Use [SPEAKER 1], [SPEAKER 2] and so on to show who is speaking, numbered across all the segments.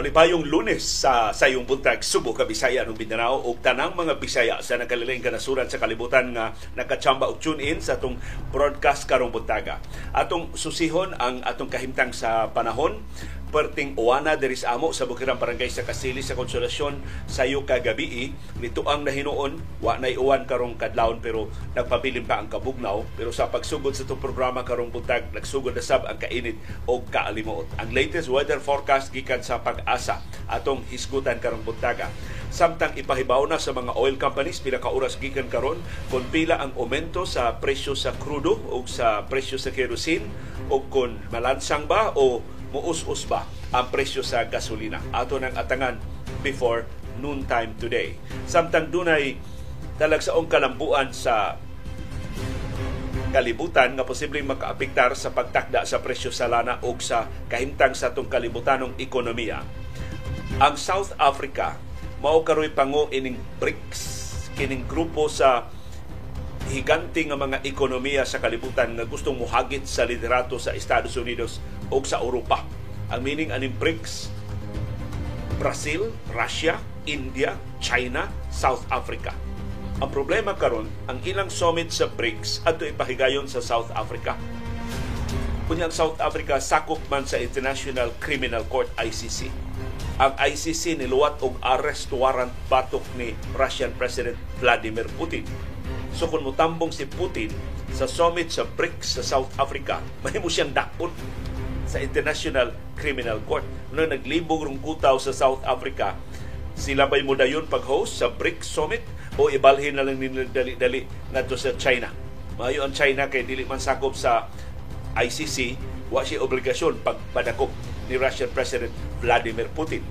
[SPEAKER 1] Malipayong lunes sa sayong buntag Subo ka Bisaya ng Mindanao ug tanang mga Bisaya sa nagkalilaing kanasuran sa kalibutan nga nakachamba og tune in sa atong broadcast karong buntaga. Atong susihon ang atong kahimtang sa panahon perting uwana diri sa amo sa Bukirang Barangay sa Kasili sa Konsolasyon sayo kagabi nito ang nahinuon wa nay uwan karong kadlawon pero nagpabilin pa ang kabugnaw. Pero sa pagsugod sa itong programa karong buntag nagsugod na sab ang kainit o kaalimuot. Ang latest weather forecast gikan sa pag-asa atong hisgutan karong buntaga. Samtang ipahibaw na sa mga oil companies pila ka oras gikan karon kung pila ang aumento sa presyo sa krudo o sa presyo sa kerosene o kung malansang ba o muus-us ba ang presyo sa gasolina. Ato nang atangan before noontime today. Samtang dunay talagsaong kalambuan sa kalibutan nga posibleng makaapektar sa pagtakda sa presyo sa lana o sa kahimtang sa itong kalibutanong ekonomiya. Ang South Africa mao karoy pango ining BRICS kining grupo sa higante nga mga ekonomiya sa kalibutan nga gustong muhagit sa liderato sa Estados Unidos o sa Europa. Ang meaning aning BRICS, Brazil, Russia, India, China, South Africa. Ang problema karon ang ilang summit sa BRICS adto ipahigayon sa South Africa. Kunya ang South Africa sakop man sa International Criminal Court ICC. Ang ICC niluwat og arrest warrant batok ni Russian President Vladimir Putin. So kung mutambong si Putin sa summit sa BRICS sa South Africa, mahimo siyang dakpon sa International Criminal Court. Nung naglibog rong kutaw sa South Africa, sila ba'y mo dayon pag-host sa BRICS Summit o ibalhin na lang nila dali-dali ngadto sa China. Mayo ang China kay dili man sakop sa ICC, wa siya obligasyon pagpadakop ni Russian President Vladimir Putin.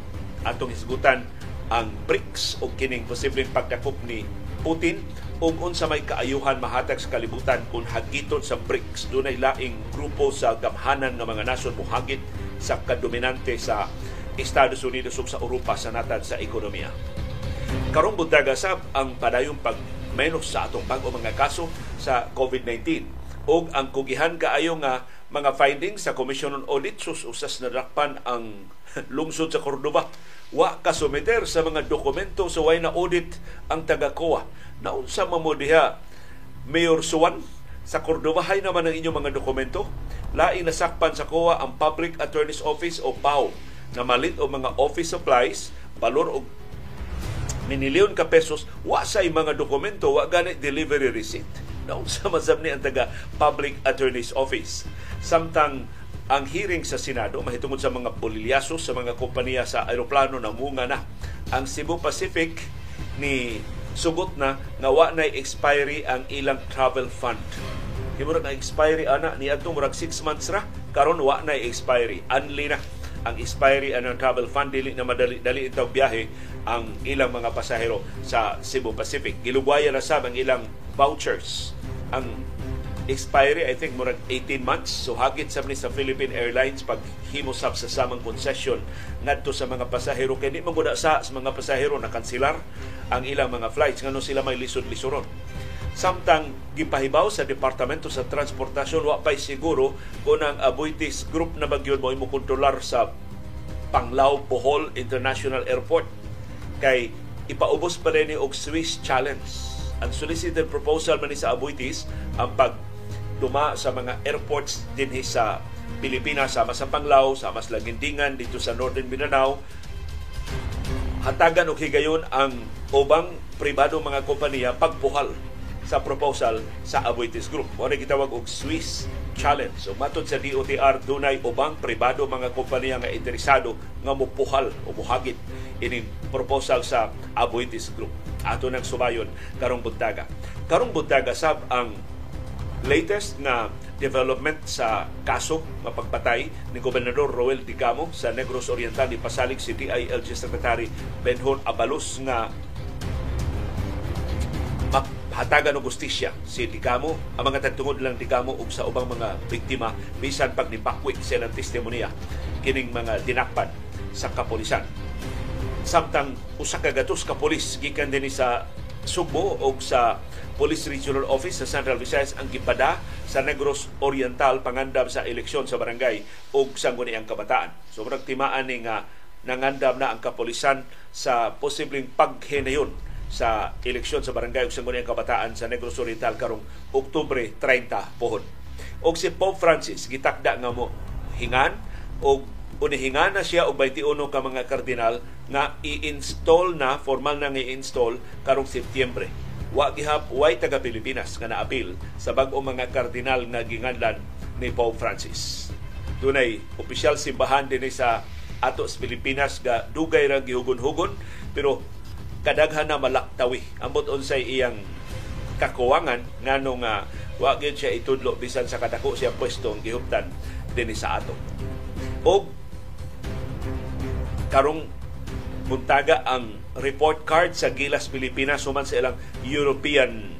[SPEAKER 1] Atong hisgutan ang BRICS o kining posibleng pagdakop ni Putin ug unsa may kaayuhan mahatag sa kalibutan kung hagiton sa BRICS dunay laing grupo sa gamhanan nga mga nasyon mohagit sa kadominante sa Estados Unidos ug sa Europa sa natad sa ekonomiya. Karong buntaga sab ang padayong pag menos sa atong bag-o mga kaso sa COVID-19 ug ang kugihan kaayo nga mga findings sa Commission on Audit sus usas nadakpan ang lungsod sa Cordoba wa kasumiter sa mga dokumento sa way na audit ang taga-COA. Naunsa mo diha? Mayor Suwan sa Cordoba hay naman ang inyong mga dokumento. Laing nasakpan sa COA ang Public Attorney's Office o PAO na malit o mga office supplies balor og minilyon ka pesos wa say mga dokumento wa gani delivery receipt. Naunsa masab ni ang taga Public Attorney's Office. Samtang ang hearing sa Senado mahitungod sa mga bolilyaso sa mga kompanya sa aeroplano na munga na ang Cebu Pacific ni sugot na nga wa na expiry ang ilang travel fund. Himurag na expiry ana ni adtong murag 6 months ra karon wa na expiry. Anli na ang expiry ang travel fund dili na madali dali itaw biyahe ang ilang mga pasahero sa Cebu Pacific. Gilugwaya na sab ang ilang vouchers. Ang expiry I think murag 18 months. So hagit sa sa Philippine Airlines pag himo sab sa samang concession ngadto sa mga pasahero. Kay di man sa, sa mga pasahero na kanselar ang ilang mga flights. Ngano sila may lisod-lisoron. Samtang gipahibaw sa Departamento sa Transportasyon wa pay siguro kung ang Abuitis Group na bagyon mo imo sa Panglao Bohol International Airport. Kay ipaubos pa rin og Swiss Challenge. Ang solicited proposal man ni sa Abuitis ang pag duma sa mga airports din sa Pilipinas, sama sa Panglao, sama sa Lagindingan, dito sa Northern Mindanao. Hatagan o higayon ang ubang pribado mga kompanya pagpuhal sa proposal sa Aboitiz Group. Mo gitawag og Swiss Challenge. So matod sa DOTR dunay ubang pribado mga kompanya nga interesado nga mopuhal o muhagit ini proposal sa Aboitiz Group. Ato nang sumayon karong buntaga. Karong buntaga sab ang latest nga development sa kaso mapagpatay ni Gobernador Roel Digamo sa Negros Oriental ni pasalig si DILG Secretary Benhon Abalos nga hatagan og gustisya si Digamo ang mga tagtungod lang Digamo ug sa ubang mga biktima bisan pag nipakwik sa ng testimonya kining mga dinakpan sa kapolisan samtang usa ka gatos ka polis gikan dinhi sa Subo o sa Police Regional Office sa Central Visayas ang gipada sa Negros Oriental pangandam sa eleksyon sa barangay o sangguni ang kabataan. So timaan ni nga nangandam na ang kapulisan sa posibleng paghinayon sa eleksyon sa barangay ug sangguniang kabataan sa Negros Oriental karong Oktubre 30 pohon. Og si Pope Francis gitakda nga mo hingan og unihingan na siya og 21 ka mga kardinal nga i-install na formal na i-install karong Setyembre. Wa gihap way taga Pilipinas nga naapil sa bag-o mga kardinal nga ginganlan ni Pope Francis. Dunay opisyal simbahan din sa ato sa Pilipinas ga dugay ra gihugon-hugon pero kadaghan na malaktawi ambot unsay iyang kakuwangan nganong uh, wa gyud siya itudlo bisan sa kadako siya pwesto ang gihuptan dinhi sa ato. Og karong muntaga ang report card sa Gilas Pilipinas human sa ilang European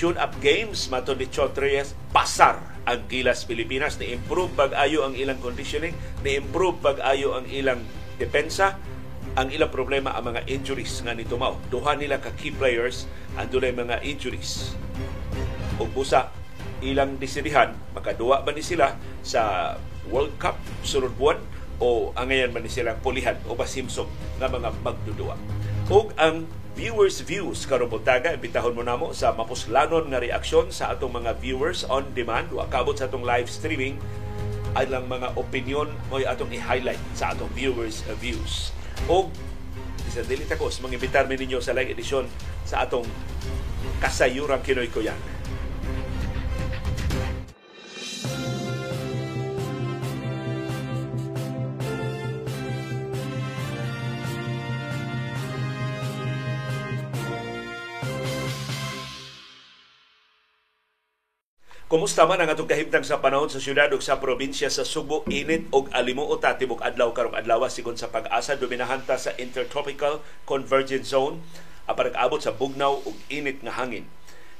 [SPEAKER 1] tune-up games. Mato ni Chotres pasar ang Gilas Pilipinas. Ni improve pag-ayo ang ilang conditioning. Ni improve pag-ayo ang ilang depensa. Ang ilang problema ang mga injuries nga ni Tumaw. Duha nila ka key players ang dunay mga injuries. Ug busa ilang disirihan makaduwa ba ni sila sa World Cup sunod buwan o angayan man ni silang pulihan o pasimsog nga mga magdudua. Ug ang viewers views karon buntaga mo namo sa mapuslanon nga reaksyon sa atong mga viewers on demand. Wa kabot sa atong live streaming. Ay lang mga opinion mo atong i-highlight sa atong viewers views. O isa dili takos mangibitar mi ninyo sa live edisyon sa atong kasayurang Kinoy Kuyan Kumusta man ang atong kahimtang sa panahon sa syudad ug sa probinsya sa Subo, init og alimuot ta tibok adlaw karong adlaw sigon sa pag-asa dominahanta sa intertropical convergence zone apan abot sa bugnaw ug init nga hangin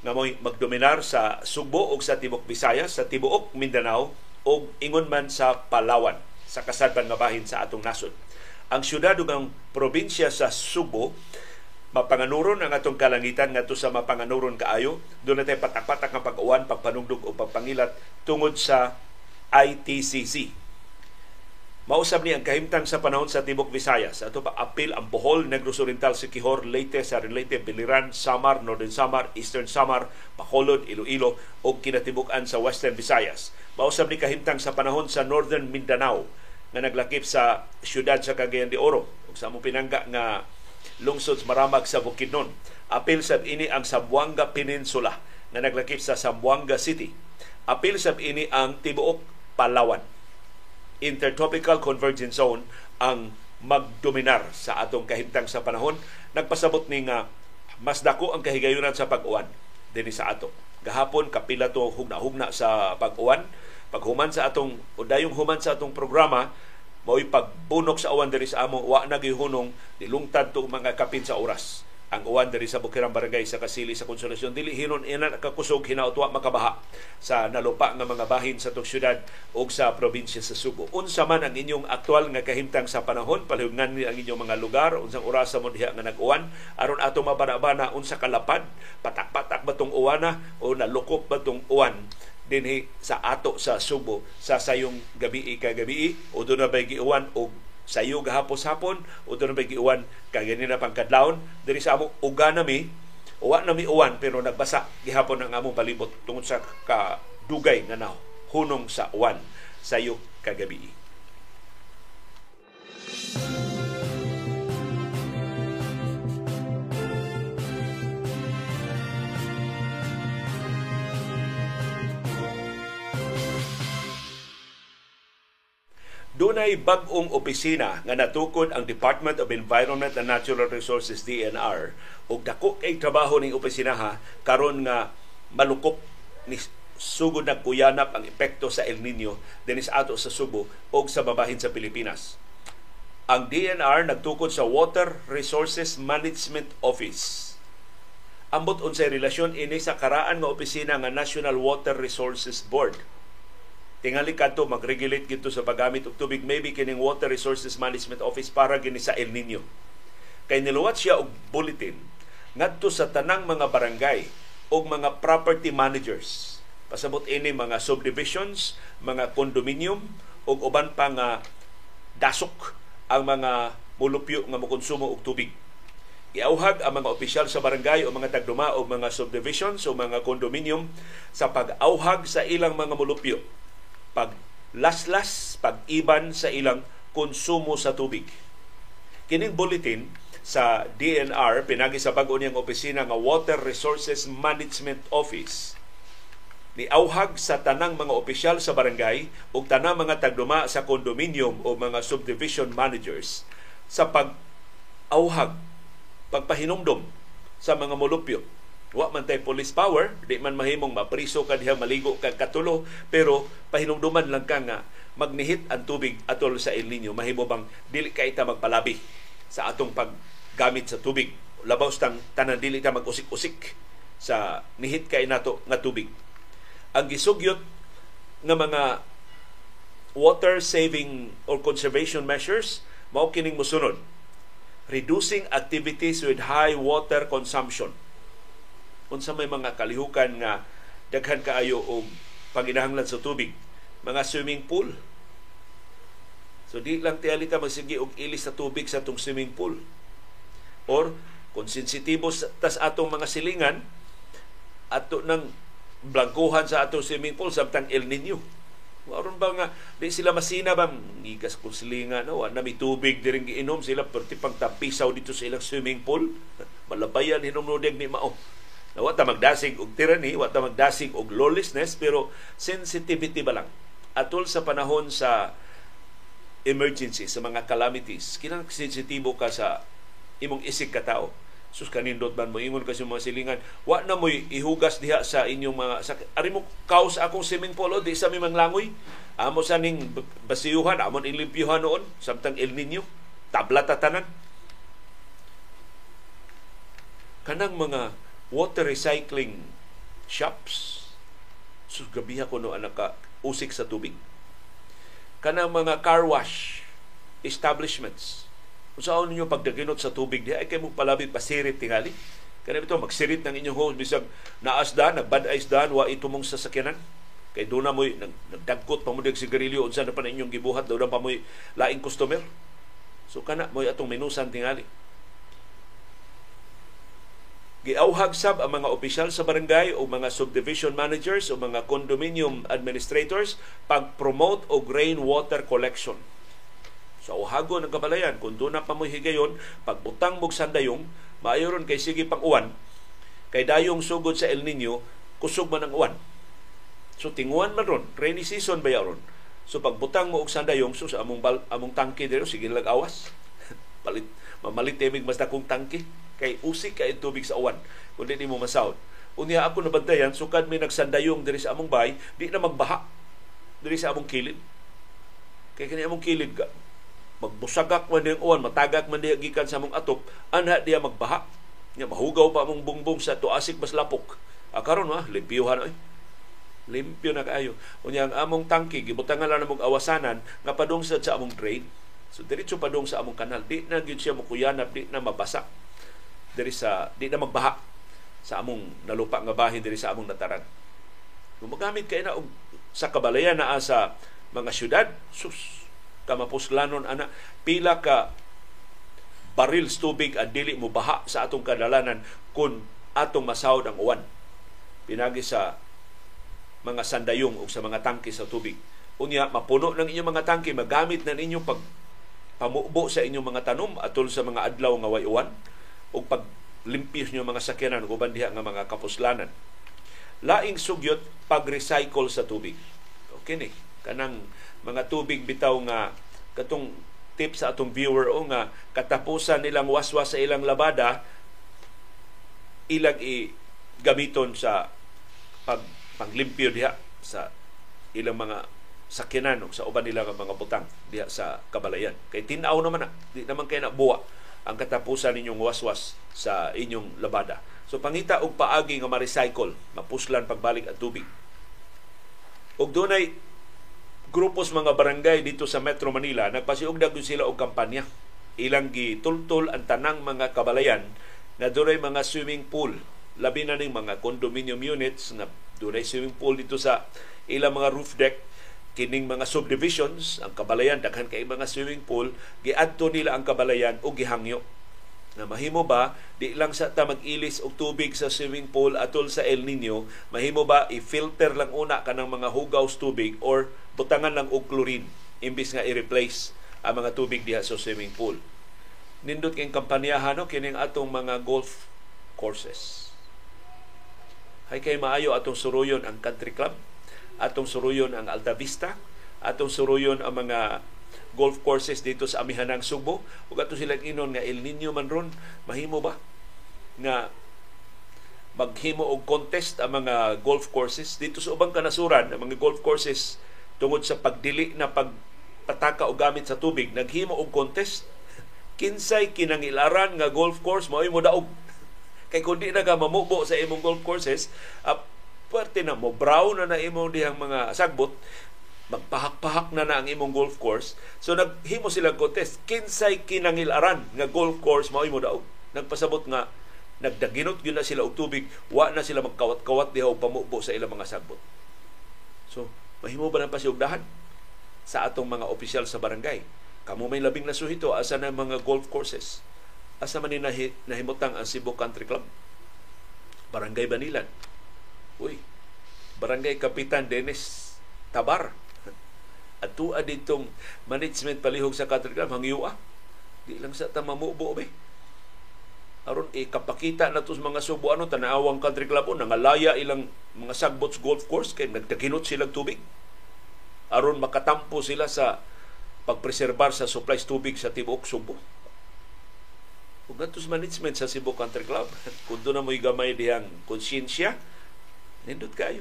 [SPEAKER 1] nga magdominar sa Subo ug sa tibok Visayas, sa tibuok Mindanao ug ingon man sa Palawan sa kasadpan nga bahin sa atong nasod. Ang syudad ug probinsya sa Subo mapanganuron ang atong kalangitan ngadto sa mapanganuron kaayo doon natin patak-patak nga pag-uwan pagpanugdog o pagpangilat tungod sa ITCC Mausab ni ang kahimtang sa panahon sa Tibok Visayas. Ato pa apil ang Bohol, Negros Oriental, Siquijor, Leyte, Sarilete, Biliran, Samar, Northern Samar, Eastern Samar, Bacolod, Iloilo o kinatibukan sa Western Visayas. Mausab ni kahimtang sa panahon sa Northern Mindanao nga naglakip sa siyudad sa Cagayan de Oro ug sa mo pinangga nga lungsod maramag sa Bukidnon. Apil sab ini ang Sambuanga Peninsula na naglakip sa Sambuanga City. Apil sab ini ang tibuok Palawan. Intertropical Convergence Zone ang magdominar sa atong kahimtang sa panahon. Nagpasabot ni nga mas dako ang kahigayunan sa pag-uwan dinhi sa ato. Gahapon kapila to hugna-hugna sa pag-uwan. Paghuman sa atong o dayong human sa atong programa, mao'y pagbunok sa uwan diri sa amo wa na gihunong dilungtad to mga kapin sa oras ang uwan diri sa Bukirang Barangay sa Kasili sa Konsolasyon dili hinon ina kakusog hinaut wa makabaha sa nalupa nga mga bahin sa tong syudad ug sa probinsya sa Subo. Unsa man ang inyong aktual nga kahimtang sa panahon palihungan ni ang inyong mga lugar unsang orasa mo diha nga nag-uwan aron ato mabana-bana unsa kalapad patak-patak ba tong uwana o nalukop ba tong uwan dinhi sa ato sa Subo sa sayong gabi ka gabi o doon na bay giuwan og sayo gahapos hapon o doon na bay giuwan kagani na pangkadlawon diri sa amo uga nami uwa nami uwan pero nagbasa gihapon ang among palibot tungod sa ka dugay nga naw hunong sa uwan sayo kagabi. Dunay bag-ong opisina nga natukod ang Department of Environment and Natural Resources DNR ug dako kay trabaho ning opisina ha karon nga malukop ni sugod na kuyanap ang epekto sa El Nino dinis ato sa Subo ug sa babahin sa Pilipinas. Ang DNR nagtukod sa Water Resources Management Office. Ambot unsay relasyon ini sa karaan nga opisina nga National Water Resources Board tingali kadto mag-regulate gito sa paggamit og tubig. Maybe kining Water Resources Management Office para gini sa El Nino. Kay niluwat siya og bulletin ngadto sa tanang mga barangay og mga property managers. Pasabot ini mga subdivisions mga condominium ug uban pa nga dasok ang mga mulupyo nga mokonsumo og tubig. Iauhag ang mga opisyal sa barangay o mga tagduma o mga subdivisions o mga condominium sa pag-auhag sa ilang mga mulupyo, pag laslas, pag-iban sa ilang konsumo sa tubig. Kining bulletin sa DNR pinagi sa bag-o niyang opisina nga Water Resources Management Office ni auhag sa tanang mga opisyal sa barangay ug tanang mga tagduma sa condominium o mga subdivision managers sa pag auhag pagpahinumdom sa mga molupyo wa man tay police power di man mahimong mapriso ka diha maligo ka katulo. Pero pahinumduman lang ka nga magnihit ang tubig atol sa El Nino. Mahimo bang dili ka ita magpalabi sa atong paggamit sa tubig? Labaw tang tanan dili ta mag-usik-usik sa nihit kay nato nga tubig. Ang gisugyot nga mga water saving or conservation measures mao kining mosunod. Reducing activities with high water consumption unsa may mga kalihukan nga daghan kaayo og panginahanglan sa tubig mga swimming pool so di lang tiyali ka magsige og ilis sa tubig sa tong swimming pool or kung sensitibo tas atong mga silingan ato nang blangkuhan sa atong swimming pool samtang El Nino. Waron ba nga di sila masina ba ngigas kung silinga no na may tubig diring giinom sila perti pang tapisaw dito sa ilang swimming pool. Malabayan hinom no ni mao. Na wata magdasig og tyranny, wata magdasig og lawlessness pero sensitivity ba lang? Atol sa panahon sa emergency sa mga calamities kinang sensitibo ka sa imong isig ka tao. Sus kanindot man mo ingon kasi mga silingan wa na mo ihugas diha sa inyong mga sa, ari mo kaos akong swimming pool di sa mi manglangoy amo sa ning basiyuhan amon ilimpyuhan noon samtang El Nino tabla tatanan. Kanang mga water recycling shops sus gabiha ko no anak ka usik sa tubig kanang mga car wash establishments kung saan ninyo pagdaginot sa tubig di ay kay mo palabit pasirit tingali. Kaya ito, magsirit ng inyong host, bisag naasdan, nagbad dan, wa ito mong sasakyanan. Kay doon na mo, nagdagkot pa mo ng sigarilyo, unsa na pa inyong gibuhat, doon na pa mo laing customer. So kana mo atong minusan tingali. Giauhag sab ang mga opisyal sa barangay o mga subdivision managers o mga condominium administrators pag-promote og rainwater collection. Sa uhago ng kabalayan kung doon na pa mo higayon pagbutang mog sandayong maayoron kay sige pang uwan. Kay dayong sugod sa El Nino kusog man ang uwan. So tinguan man ron rainy season ba yaron? So pagbutang mo og sandayong so sa among bal, among tangke dito sige lag awas palit mamalit timig mas dakong tangke kay usik kay tubig sa uwan kun di mo masahod unya ako nabantayan sukad may nagsandayong diri sa among bay di na magbaha diri sa among kilid kay kani among kilid magbusagak man diyang uwan, matagak man diya gikan sa mong atop, anha diya magbaha. Nga mahugaw pa mong bungbong sa tuasik bas lapok. Ah, karon ma, limpyuhan oy. Limpyo na kaayo. Unya ang among tangki gibutangan lang namong awasanan nga padung sa among drain. So diretso padung sa among kanal. Di na gyud siya mukuyanap, di na mabasa. Diri sa di na magbaha sa among nalupa nga bahin diri sa among nataran. Kung magamit kay na og sa kabalayan na sa mga syudad, sus, kamapuslanon ana pila ka baril tubig ang dili mo baha sa atong kadalanan kung atong masahod ang uwan pinagi sa mga sandayong o sa mga tangke sa tubig unya mapuno ng inyong mga tangke magamit na ninyo pag pamubo sa inyong mga tanom atol sa mga adlaw nga way uwan o pag limpyos nyo mga sakyanan o diha nga mga kapuslanan. Laing sugyot pag-recycle sa tubig. Okay ni? Kanang mga tubig bitaw nga katong tip sa atong viewer o nga katapusan nilang waswas sa ilang labada ilang i gamiton sa pag panglimpyo diha sa ilang mga sakyanan o sa uban nila nga mga butang diha sa kabalayan. Kay tinaw naman na di naman kay na buwa ang katapusan ninyong waswas sa inyong labada. So pangita og paagi nga ma-recycle mapuslan pagbalik ang tubig. Ug dunay grupos mga barangay dito sa Metro Manila nagpasiugdag sila og kampanya. Ilang gitultol ang tanang mga kabalayan na dunay mga swimming pool labi na ning mga condominium units na dunay swimming pool dito sa ilang mga roof deck kining mga subdivisions, ang kabalayan, daghan kay mga swimming pool, giadto nila ang kabalayan o gihangyo. Na mahimo ba, di lang sa ta mag-ilis og tubig sa swimming pool atol sa El Nino, mahimo ba i-filter lang una kanang mga hugaw tubig or butangan lang og chlorine imbis nga i-replace ang mga tubig diha sa swimming pool. Nindot kayong kampanyahan no, kining atong mga golf courses. Hay kay maayo atong suruyon ang country club atong suruyon ang Alta Vista, atong suruyon ang mga golf courses dito sa Amihanang Subo. Ug ato silang inon nga El Nino man ron. Mahimo ba? Nga maghimo og contest ang mga golf courses. Dito sa ubang kanasuran ang mga golf courses tungod sa pagdili na pagpataka og gamit sa tubig naghimo og contest. Kinsay kinangilaran nga golf course mao mo daog. Kay kundi na ka mamubo sa imong golf courses uh, parte na mo brown na na imong dihang mga sagbot. Magpahak-pahak na na ang imong golf course. So naghimo sila contest. Kinsay kinangilaran nga golf course mao imo daog? Nagpasabot nga nagdaginot gyud na sila og tubig. Wa na sila magkawat-kawat diha og pamubo sa ilang mga sagbot. So mahimo ba nang pasiugdahan sa atong mga opisyal sa barangay. Kamo may labing nasuhito asa na mga golf courses? Asa man ni nahimutang ang Cebu Country Club? Barangay Banilan Uy, Barangay Kapitan Dennis Tabar. At tuwa ditong management palihog sa club, hangyua. Di lang sa tamamubo, be. Aron ikapakita na to sa mga subuano tanawang country club o nangalaya ilang mga sagbots golf course kay nagtaginot silang tubig. Aron makatampo sila sa pagpreserbar sa supplies tubig sa tibuok Subo. Sa management sa Cebu Country Club, kung doon na mo'y gamay dihang konsyensya, Nindot kayo.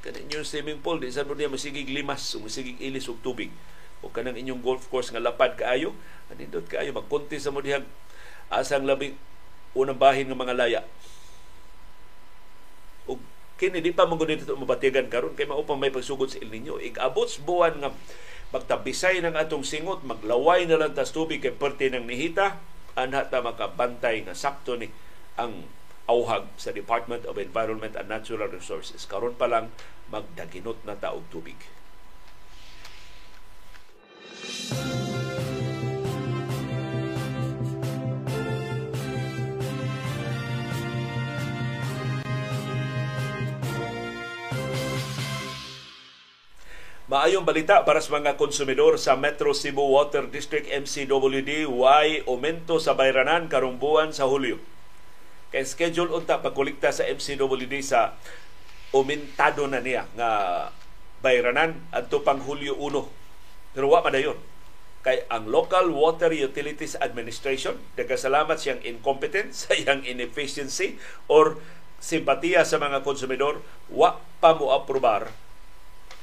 [SPEAKER 1] Kanin inyong swimming pool, di sa niya masigig limas, o masigig ilis og tubig. O kanang inyong golf course nga lapad kaayo, nindot kaayo, magpunti sa mo dihang asang labing unang bahin ng mga laya. O kini di pa mong dito mabatigan karon kay mao may pagsugod sa El Nino. Ig-abot buwan nga magtabisay ng atong singot, maglaway na lang tas tubig kay parte ng nihita, anha ta makabantay nga sakto ni ang auhag sa Department of Environment and Natural Resources. Karon pa lang magdaginot na taog tubig. Maayong balita para sa mga konsumidor sa Metro Cebu Water District MCWD, why aumento sa bayranan karong buwan sa Hulyo. Kay schedule unta pagkolekta sa MCWD sa umentado na niya nga bayranan adto pang Hulyo 1. Pero wa madayon. Kay ang Local Water Utilities Administration, nagkasalamat siyang incompetence, sa iyang inefficiency or simpatiya sa mga konsumidor, wa pa mo aprobar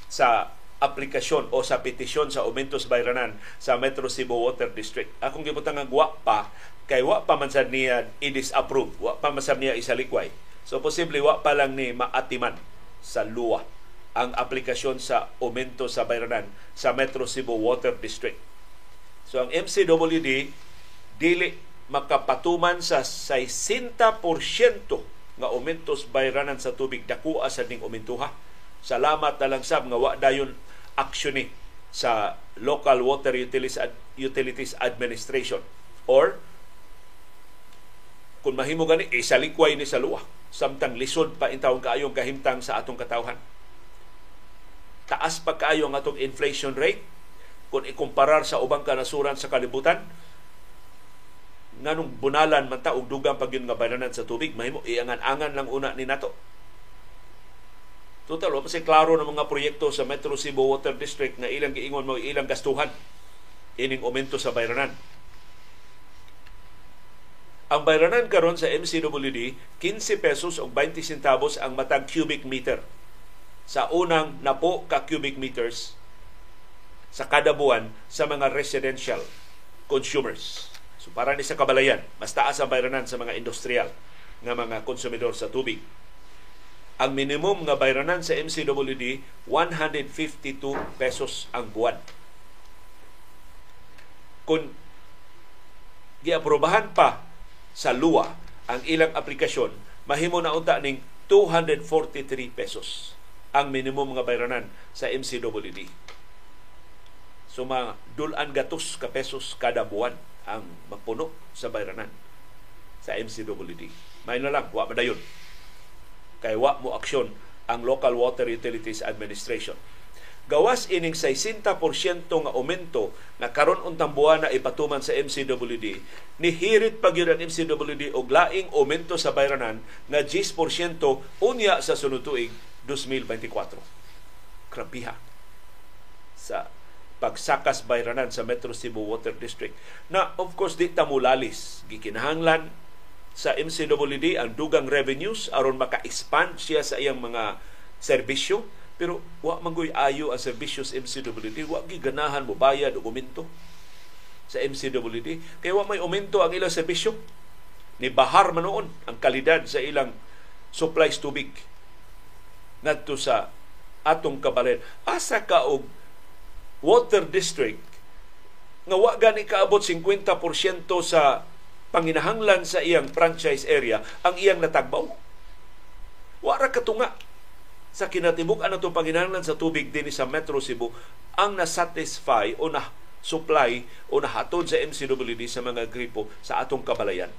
[SPEAKER 1] sa aplikasyon o sa petisyon sa Umentos Bayranan sa Metro Cebu Water District. Akong gibutang ang wa pa kay wa pa man sad niya i-disapprove, wa pa man sad niya isalikway. So posible wa pa lang ni maatiman sa luwa ang aplikasyon sa aumento sa bayranan sa Metro Cebu Water District. So ang MCWD dili makapatuman sa 60% nga aumentos bayranan sa tubig dakuha sa ning umentuha. Salamat na lang sab nga wa dayon aksyon ni sa Local Water Utilities Administration or kung mahimo gani isalikway ni sa luwa samtang lisod pa intawon kaayong kahimtang sa atong katawhan. Taas pa kaayo ang atong inflation rate. Kung ikumparar sa ubang kanasuran sa kalibutan nganong bunalan man ta dugang pag nga bananan sa tubig mahimo iangan-angan lang una ni nato. Total, wa kasi klaro ng mga proyekto sa Metro Cebu Water District na ilang giingon mo ilang gastuhan ining aumento sa bayranan. Ang bayranan karon sa MCWD 15 pesos o 20 centavos ang matag cubic meter. Sa unang napo ka cubic meters sa kada buwan sa mga residential consumers. So para ni sa kabalayan, mas taas ang bayranan sa mga industrial nga mga konsumidor sa tubig. Ang minimum nga bayranan sa MCWD 152 pesos ang buwan. Kung giaprobahan pa sa luwa ang ilang aplikasyon, mahimo na unta ning 243 pesos ang minimum nga bayranan sa MCWD. So mga dulan gatos ka pesos kada buwan ang mapuno sa bayranan sa MCWD. May na lang, wa madayon. Kay wa mo aksyon ang Local Water Utilities Administration. Gawas ining 60% nga aumento na karon untang buwan na ipatuman sa MCWD, ni hirit ang MCWD og laing aumento sa bayranan nga 10% unya sa sunod tuig 2024. Krabiha sa pagsakas bayranan sa Metro Cebu Water District. Na of course di tamulalis gikinahanglan sa MCWD ang dugang revenues aron maka-expand siya sa iyang mga serbisyo pero wa mangoy ayo ang serbisyo sa MCWD wa giganahan mo bayad og aumento sa MCWD kay wa may aumento ang ilang serbisyo. Ni bahar man noon ang kalidad sa ilang supplies tubig ngadto sa atong kabalan asa ka og water district nga wa gani kaabot 50% sa panginahanglan sa iyang franchise area ang iyang natagbaw. Wa ra katunga sa kinatibuk ano to panginahanglan sa tubig dinhi sa Metro Cebu ang na-satisfy o na supply o nahatod sa MCWD sa mga gripo sa atong kabalayan.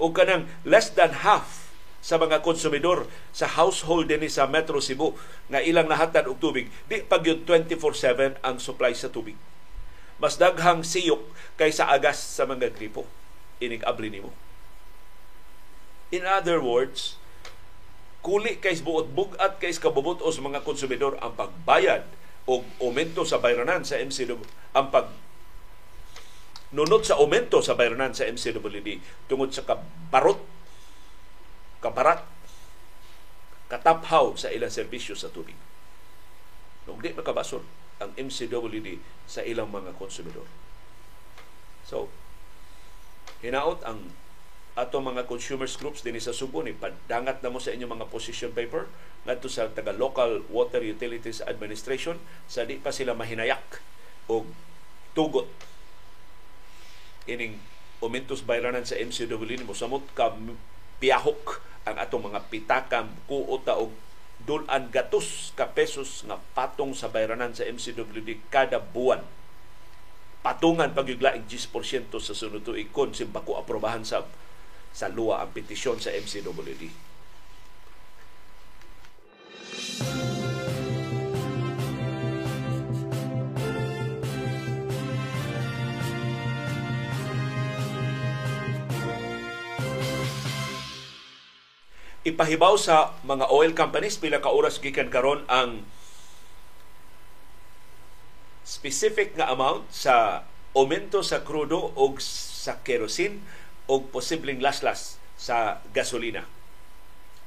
[SPEAKER 1] O kanang less than half sa mga konsumidor sa household din sa Metro Cebu nga ilang nahatad og tubig di pag 24/7 ang supply sa tubig. Mas daghang siyok kaysa agas sa mga gripo. Inig abli nimo. In other words kuli kay buot bugat kay kabubutos mga konsumidor ang pagbayad og aumento sa bayranan sa MCW ang pag nunod sa aumento sa bayranan sa MCWD tungod sa kabarot kabarat, kataphaw sa ilang serbisyo sa tubig. Nung di makabasol ang MCWD sa ilang mga konsumidor. So, hinaot ang ato mga consumers groups din sa Subo ni padangat na mo sa inyong mga position paper ngadto sa taga local water utilities administration sa di pa sila mahinayak og tugot ining umentos bayranan sa MCWD mo samot ka piyahok ang atong mga pitakam kuota og dulan gatos ka pesos nga patong sa bayranan sa MCWD kada buwan. Patungan pagyuglaing 10% sa sunod tuig kon simbako aprobahan sa sa luwa ang petisyon sa MCWD. ipahibaw sa mga oil companies pila ka oras gikan karon ang specific nga amount sa aumento sa krudo o sa kerosene o posibleng laslas sa gasolina.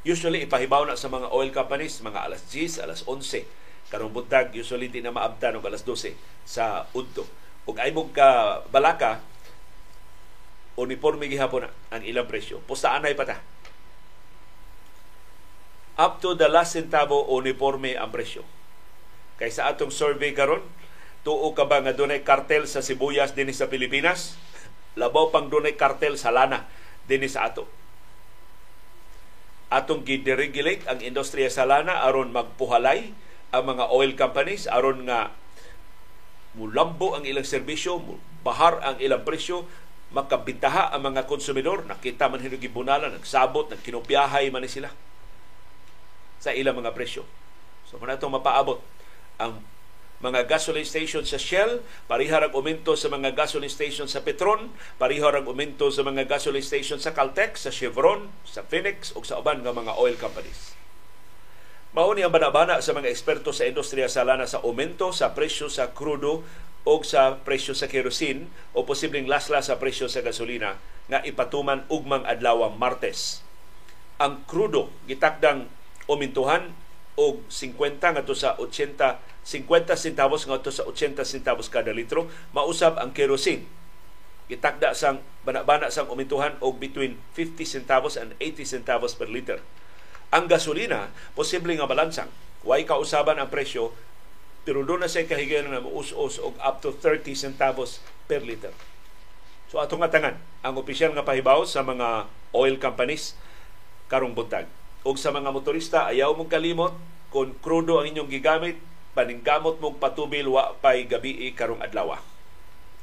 [SPEAKER 1] Usually ipahibaw na sa mga oil companies mga alas 10, alas 11 karong buntag usually di na maabtan og alas 12 sa udto. Ug ay mong ka balaka uniforme gihapon na ang ilang presyo. Pustaan na ipata up to the last centavo uniforme ang presyo. Kay sa atong survey karon, tuo ka ba nga dunay kartel sa sibuyas dinhi sa Pilipinas? Labaw pang dunay kartel sa lana dinhi sa ato. Atong gideregulate ang industriya sa lana aron magpuhalay ang mga oil companies aron nga mulambo ang ilang serbisyo, bahar ang ilang presyo, makabintaha ang mga konsumidor. Nakita man hinugi bunala, nagsabot, nagkinopyahay man sila sa ilang mga presyo. So kung itong mapaabot ang mga gasoline station sa Shell, parihar ang umento sa mga gasoline station sa Petron, parihar ang umento sa mga gasoline station sa Caltex, sa Chevron, sa Phoenix o sa uban nga mga oil companies. Mao ni ang banabana sa mga eksperto sa industriya sa lana sa aumento sa presyo sa krudo o sa presyo sa kerosene o posibleng lasla sa presyo sa gasolina nga ipatuman ugmang adlawang Martes. Ang krudo gitakdang umintuhan og 50 ngadto sa 80 50 centavos ngadto sa 80 centavos kada litro mausab ang kerosene. Gitakda sang bana-bana sang umintuhan og between 50 centavos and 80 centavos per liter. Ang gasolina posible nga balansang. Way kausaban ang presyo pero doon na sa kahigayon na us-us og up to 30 centavos per liter. So atong atangan ang opisyal nga pahibaw sa mga oil companies karong buntag ug sa mga motorista ayaw mong kalimot kung krudo ang inyong gigamit paningkamot mong patubil wa pay gabi karong adlaw.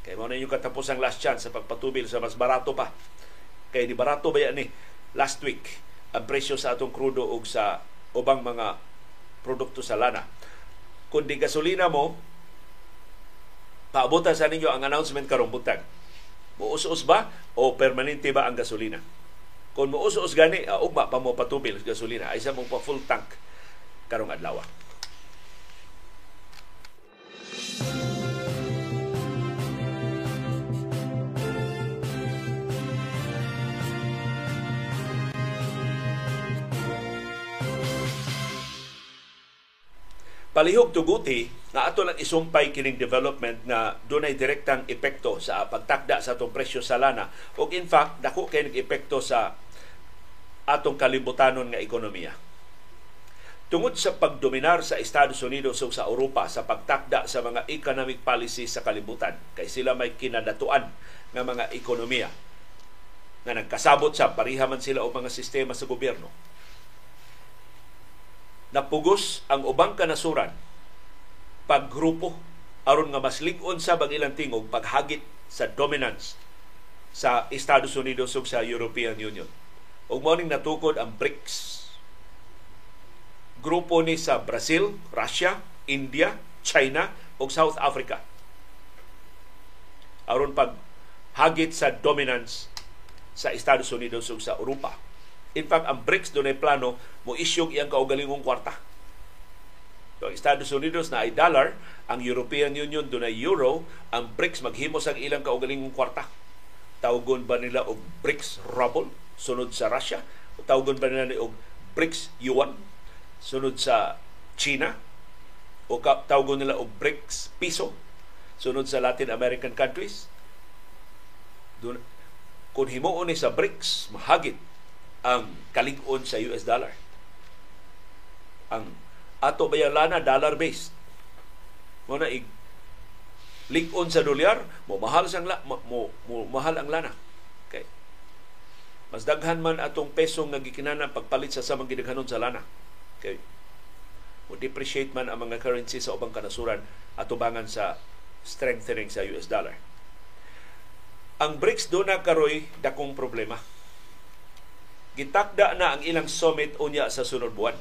[SPEAKER 1] Kay mo na yung katapos ang last chance sa pagpatubil sa mas barato pa. Kay di barato ba yan ni last week ang presyo sa atong krudo ug sa ubang mga produkto sa lana. Kung di gasolina mo, paabutan sa ninyo ang announcement karong buntag. Muus-us ba o permanente ba ang gasolina? Kung muus-us gani, uh, ugma pa mo patubil gasolina, ay sa mong pa full tank karong adlaw. Palihog tuguti na ato lang isumpay kining development na dunay direktang epekto sa pagtakda sa atong presyo sa lana ug in fact dako kay epekto sa atong kalibutanon nga ekonomiya. Tungod sa pagdominar sa Estados Unidos ug sa Europa sa pagtakda sa mga economic policy sa kalibutan kay sila may kinadatuan nga mga ekonomiya nga nagkasabot sa pariha man sila og mga sistema sa gobyerno napugos ang ubang kanasuran paggrupo aron nga mas lig-on sa bang ilang tingog paghagit sa dominance sa Estados Unidos ug sa European Union. Ug mao natukod ang BRICS. Grupo ni sa Brazil, Russia, India, China ug South Africa. Aron pag hagit sa dominance sa Estados Unidos ug sa Europa. In fact, ang BRICS doon ay plano mo isyog iyang kaugalingong kwarta. So, ang Estados Unidos na ay dollar, ang European Union doon ay euro, ang BRICS maghimos ang ilang kaugalingong kwarta. Tawgon ba nila og BRICS ruble sunod sa Russia? O tawgon ba nila og BRICS yuan sunod sa China? O tawgon nila og BRICS piso sunod sa Latin American countries? Doon, kung himuon ni sa BRICS, mahagit ang kalig-on sa US dollar. Ang ato bayalana dollar based. Mo na ig lig-on sa dolyar, mo mahal sang la, mo, mo, mo mahal ang lana. Okay. Mas daghan man atong peso nga gikinahanglan pagpalit sa samang gidaghanon sa lana. Okay. Mo depreciate man ang mga currency sa ubang kanasuran atubangan sa strengthening sa US dollar. Ang BRICS do na karoy dakong problema gitakda na ang ilang summit unya sa sunod buwan.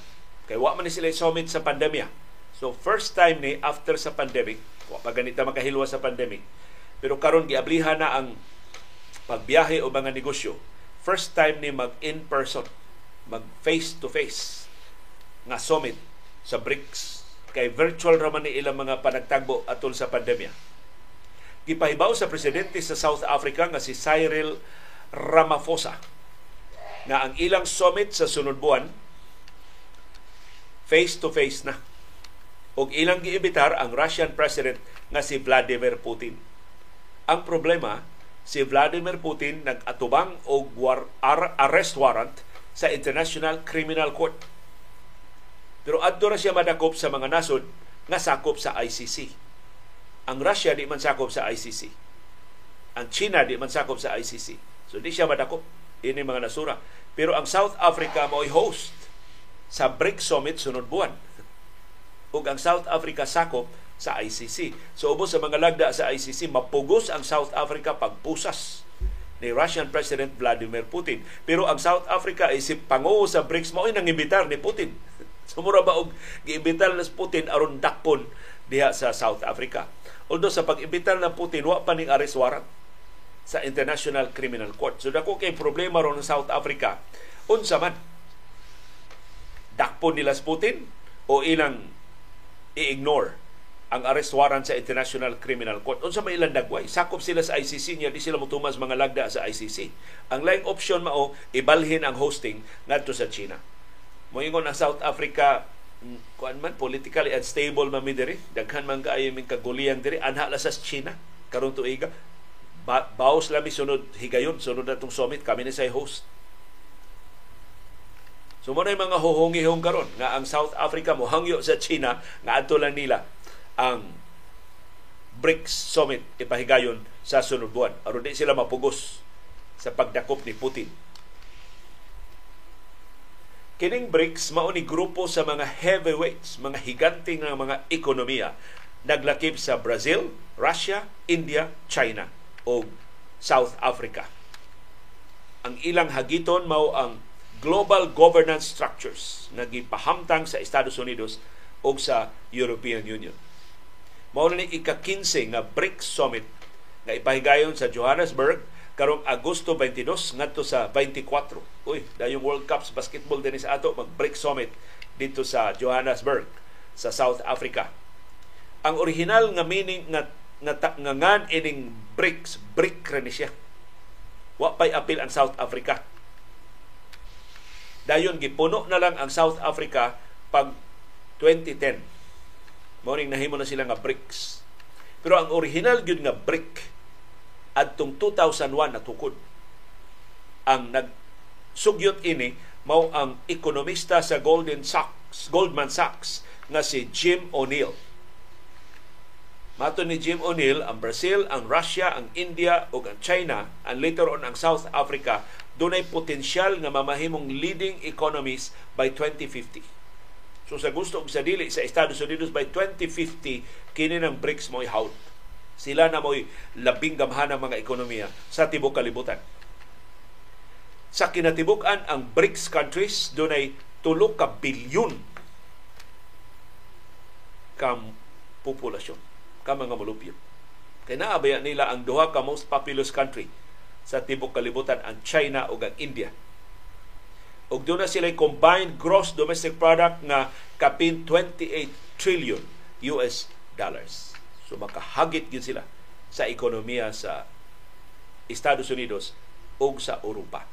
[SPEAKER 1] Kay wa man sila summit sa pandemya. So first time ni after sa pandemic, wa pa ganita makahilwa sa pandemic. Pero karon giablihan na ang pagbiyahe o mga negosyo. First time ni mag in person, mag face to face nga summit sa BRICS kay virtual raman ni ilang mga panagtagbo atol sa pandemya. Gipahibaw sa presidente sa South Africa nga si Cyril Ramaphosa na ang ilang summit sa sunod buwan face to face na. Og ilang giimbitar ang Russian President nga si Vladimir Putin. Ang problema, si Vladimir Putin nag-atubang og war- ar- arrest warrant sa International Criminal Court. Pero adto na siya madakop sa mga nasod nga sakop sa ICC. Ang Russia di man sakop sa ICC. Ang China di man sakop sa ICC. So di siya madakop ini mga nasura. Pero ang South Africa mo'y host sa BRICS Summit sunod buwan. Ug ang South Africa sakop sa ICC. So ubos sa mga lagda sa ICC, mapugos ang South Africa pagpusas ni Russian President Vladimir Putin. Pero ang South Africa ay si pango sa BRICS mo'y nangibitar ni Putin. Sumura ba og giimbitar na Putin aron dakpon diha sa South Africa. Although sa pag-imbitar ng Putin, wa pa ning arrest warrant sa International Criminal Court. So dako kay problema ron sa South Africa. Unsa man dakpo nila sa Putin o ilang i-ignore ang arrest warrant sa International Criminal Court. Unsa may ilang dagway? Sakop sila sa ICC niya, di sila mutumas mga lagda sa ICC. Ang laing option mao ibalhin ang hosting ngadto sa China. Moingon ang South Africa mm, kuan man politically unstable man mi diri daghan man kaayo ming kaguliang diri anha la sa China karon tuiga ba- baos lami sunod higayon sunod na itong summit kami ni say host So mo mga huhungi-hung karon nga ang South Africa mo hangyo sa China nga adto lang nila ang BRICS Summit ipahigayon sa sunod buwan. aron di sila mapugos sa pagdakop ni Putin. Kining BRICS mao ni grupo sa mga heavyweights, mga higanting nga mga ekonomiya naglakip sa Brazil, Russia, India, China o South Africa. Ang ilang hagiton mao ang global governance structures nga gipahamtang sa Estados Unidos o sa European Union. Mao ni ika-15 nga BRICS Summit nga ipahigayon sa Johannesburg karong Agosto 22 ngadto sa 24. Uy, dayong World Cups basketball din sa ato mag BRICS Summit dito sa Johannesburg sa South Africa. Ang original nga meaning nga nga, nga ngan ining BRICS, BRIC ra ni siya. Wa pay apil ang South Africa. Dayon gipuno na lang ang South Africa pag 2010. Morning nahimo na sila nga BRICS. Pero ang original gyud nga BRIC adtong 2001 natukod. Ang nagsugyot ini mao ang ekonomista sa Golden Sachs, Goldman Sachs nga si Jim O'Neill. Mato ni Jim O'Neill, ang Brazil, ang Russia, ang India ug ang China, and later on ang South Africa, dunay potensyal nga mamahimong leading economies by 2050. So sa gusto og sa dili sa Estados Unidos by 2050 kini ng BRICS mo'y hawd sila na mo'y labing gamhanang mga ekonomiya sa tibok kalibutan. Sa kinatibukan, ang BRICS countries doon ay tulo ka bilyon kam populasyon, ka mga mulupyo. Kaya naabaya nila ang duha ka most populous country sa tibok kalibutan, ang China o ang India. Ug doon na sila combined gross domestic product nga kapin 28 trillion US dollars. So makahagit gid sila sa ekonomiya sa Estados Unidos o sa Europa.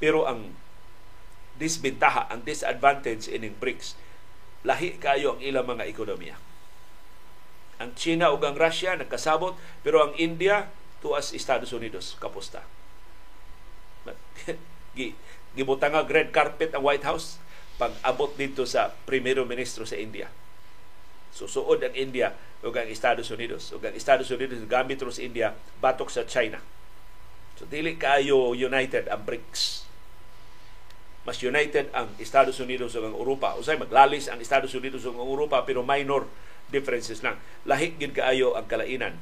[SPEAKER 1] Pero ang disbentaha, ang disadvantage ining BRICS, lahi kayo ang ilang mga ekonomiya. Ang China ug ang Russia nagkasabot, pero ang India tuas Estados Unidos kapusta. Gibutang nga red carpet ang White House pag abot dito sa primero ministro sa India. Susuod ang India ug ang Estados Unidos. Ug ang Estados Unidos gamit sa India batok sa China. So dili kayo united ang BRICS. Mas united ang Estados Unidos ug ang Europa. Usay maglalis ang Estados Unidos ug ang Europa pero minor differences lang. Lahi gid kaayo ang kalainan.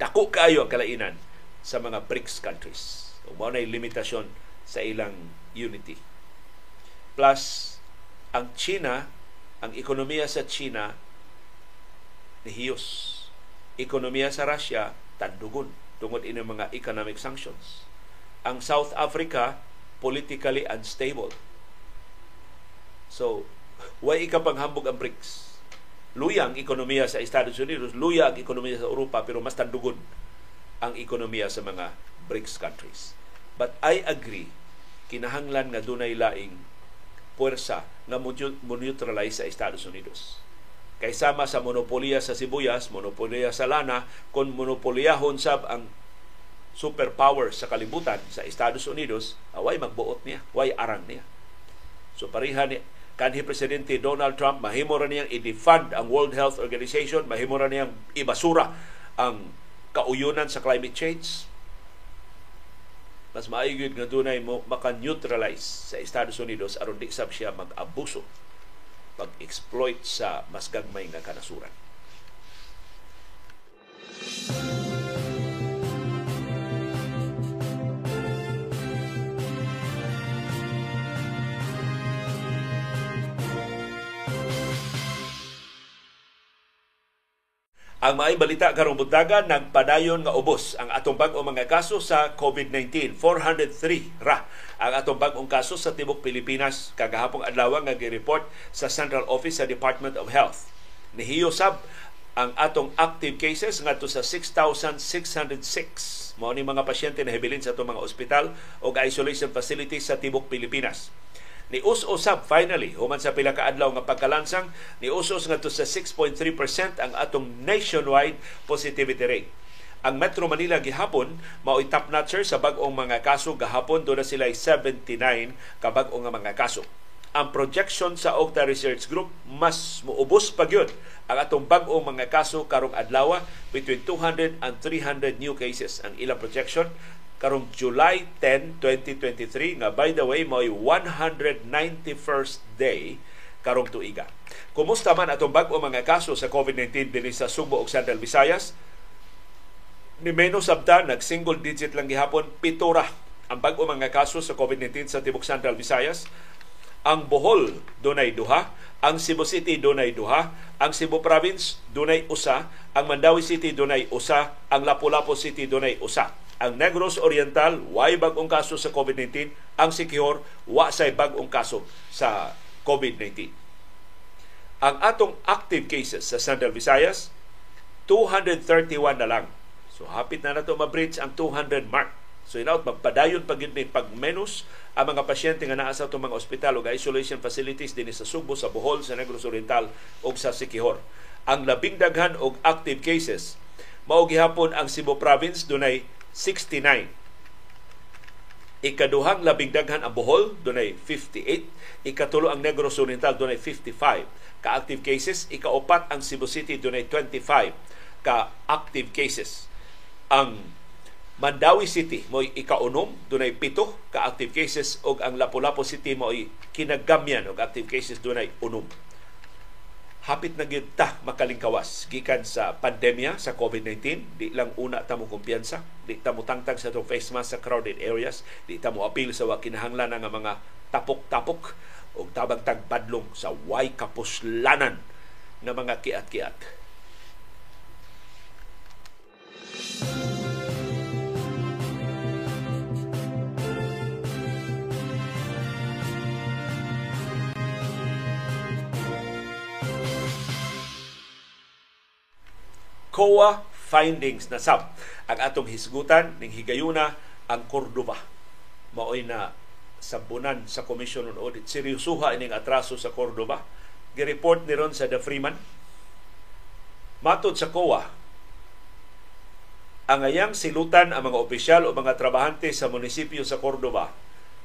[SPEAKER 1] Dako kaayo ang kalainan sa mga BRICS countries. Ug mao nay limitasyon sa ilang unity. Plus ang China, ang ekonomiya sa China nihiyos. Ekonomiya sa Russia, tandugon tungod ini mga economic sanctions. Ang South Africa, politically unstable. So, way ikapanghambog ang BRICS. Luya ang ekonomiya sa Estados Unidos, luya ang ekonomiya sa Europa, pero mas tandugon ang ekonomiya sa mga BRICS countries. But I agree, kinahanglan nga dunay laing puwersa nga mo neutralize sa Estados Unidos kay sama sa monopolya sa sibuyas, monopolya sa lana, kung monopolyahon sab ang superpower sa kalibutan sa Estados Unidos, away magbuot niya, way arang niya. So pariha ni kanhi presidente Donald Trump mahimo ra niyang i-defund ang World Health Organization, mahimo ra niyang ibasura ang kauyunan sa climate change. Mas maayod nga dunay mo maka-neutralize sa Estados Unidos aron di sab siya mag-abuso pag-exploit sa mas gagmay nga kanasuran. Ang maayong balita karong buntaga nagpadayon nga ubos ang atong bag-o mga kaso sa COVID-19. 403 ra ang atong bag-ong kaso sa tibok Pilipinas kagahapong adlaw nga gi-report sa Central Office sa Department of Health. Nihiyo sab ang atong active cases ngadto sa 6,606 mao ni mga pasyente na hibilin sa atong mga ospital o isolation facilities sa tibok Pilipinas ni us-usab finally human sa pila ka adlaw nga pagkalansang ni us-us ngadto sa 6.3% ang atong nationwide positivity rate. Ang Metro Manila gihapon mao'y top notcher sa bag-ong mga kaso gahapon do na sila 79 ka bag-ong mga kaso. Ang projection sa Octa Research Group mas muubos pa gyud ang atong bag-ong mga kaso karong adlaw between 200 and 300 new cases ang ilang projection karong July 10, 2023 nga by the way mo'y 191st day karong tuiga. Kumusta man atong bag-o mga kaso sa COVID-19 dinhi sa Subo ug Central Visayas? Ni menos sabta nag single digit lang gihapon pitura ang bag-o mga kaso sa COVID-19 sa tibok Central Visayas. Ang Bohol dunay duha, ang Cebu City dunay duha, ang Cebu Province dunay usa, ang Mandawi City dunay usa, ang Lapu-Lapu City dunay usa ang Negros Oriental way bag-ong kaso sa COVID-19, ang Siquijor wa say bag-ong kaso sa COVID-19. Ang atong active cases sa Central Visayas 231 na lang. So hapit na nato ma-breach ang 200 mark. So inaut magpadayon pag ni pag menos ang mga pasyente nga naa sa itong mga ospital o isolation facilities dinhi sa Subo, sa Bohol, sa Negros Oriental ug sa Siquijor. Ang labing daghan og active cases mao gihapon ang Cebu Province dunay 69. Ikaduhang labing daghan ang Bohol, dunay 58. Ikatulo ang Negros Oriental, dunay 55 ka-active cases. Ikaupat ang Cebu City, dunay 25 ka-active cases. Ang Mandawi City mo'y ikaunom, dunay pito ka-active cases ug ang Lapu-Lapu City mo'y kinagamyan og active cases dunay unom hapit na gyud ta makalingkawas gikan sa pandemya sa COVID-19 di lang una ta mo kumpiyansa di ta mo tangtang sa tong face mask sa crowded areas di ta mo apil sa wa kinahanglan nga mga tapok-tapok o tabang tagpadlong sa way kapuslanan ng mga kiat-kiat. COA findings na sab. Ang atong hisgutan ning higayuna ang Cordova maoy na sabunan sa Commission on Audit. Seryosuha ining atraso sa Cordova gi-report ni ron sa The Freeman. Matod sa COA ang ayang silutan ang mga opisyal o mga trabahante sa munisipyo sa Cordova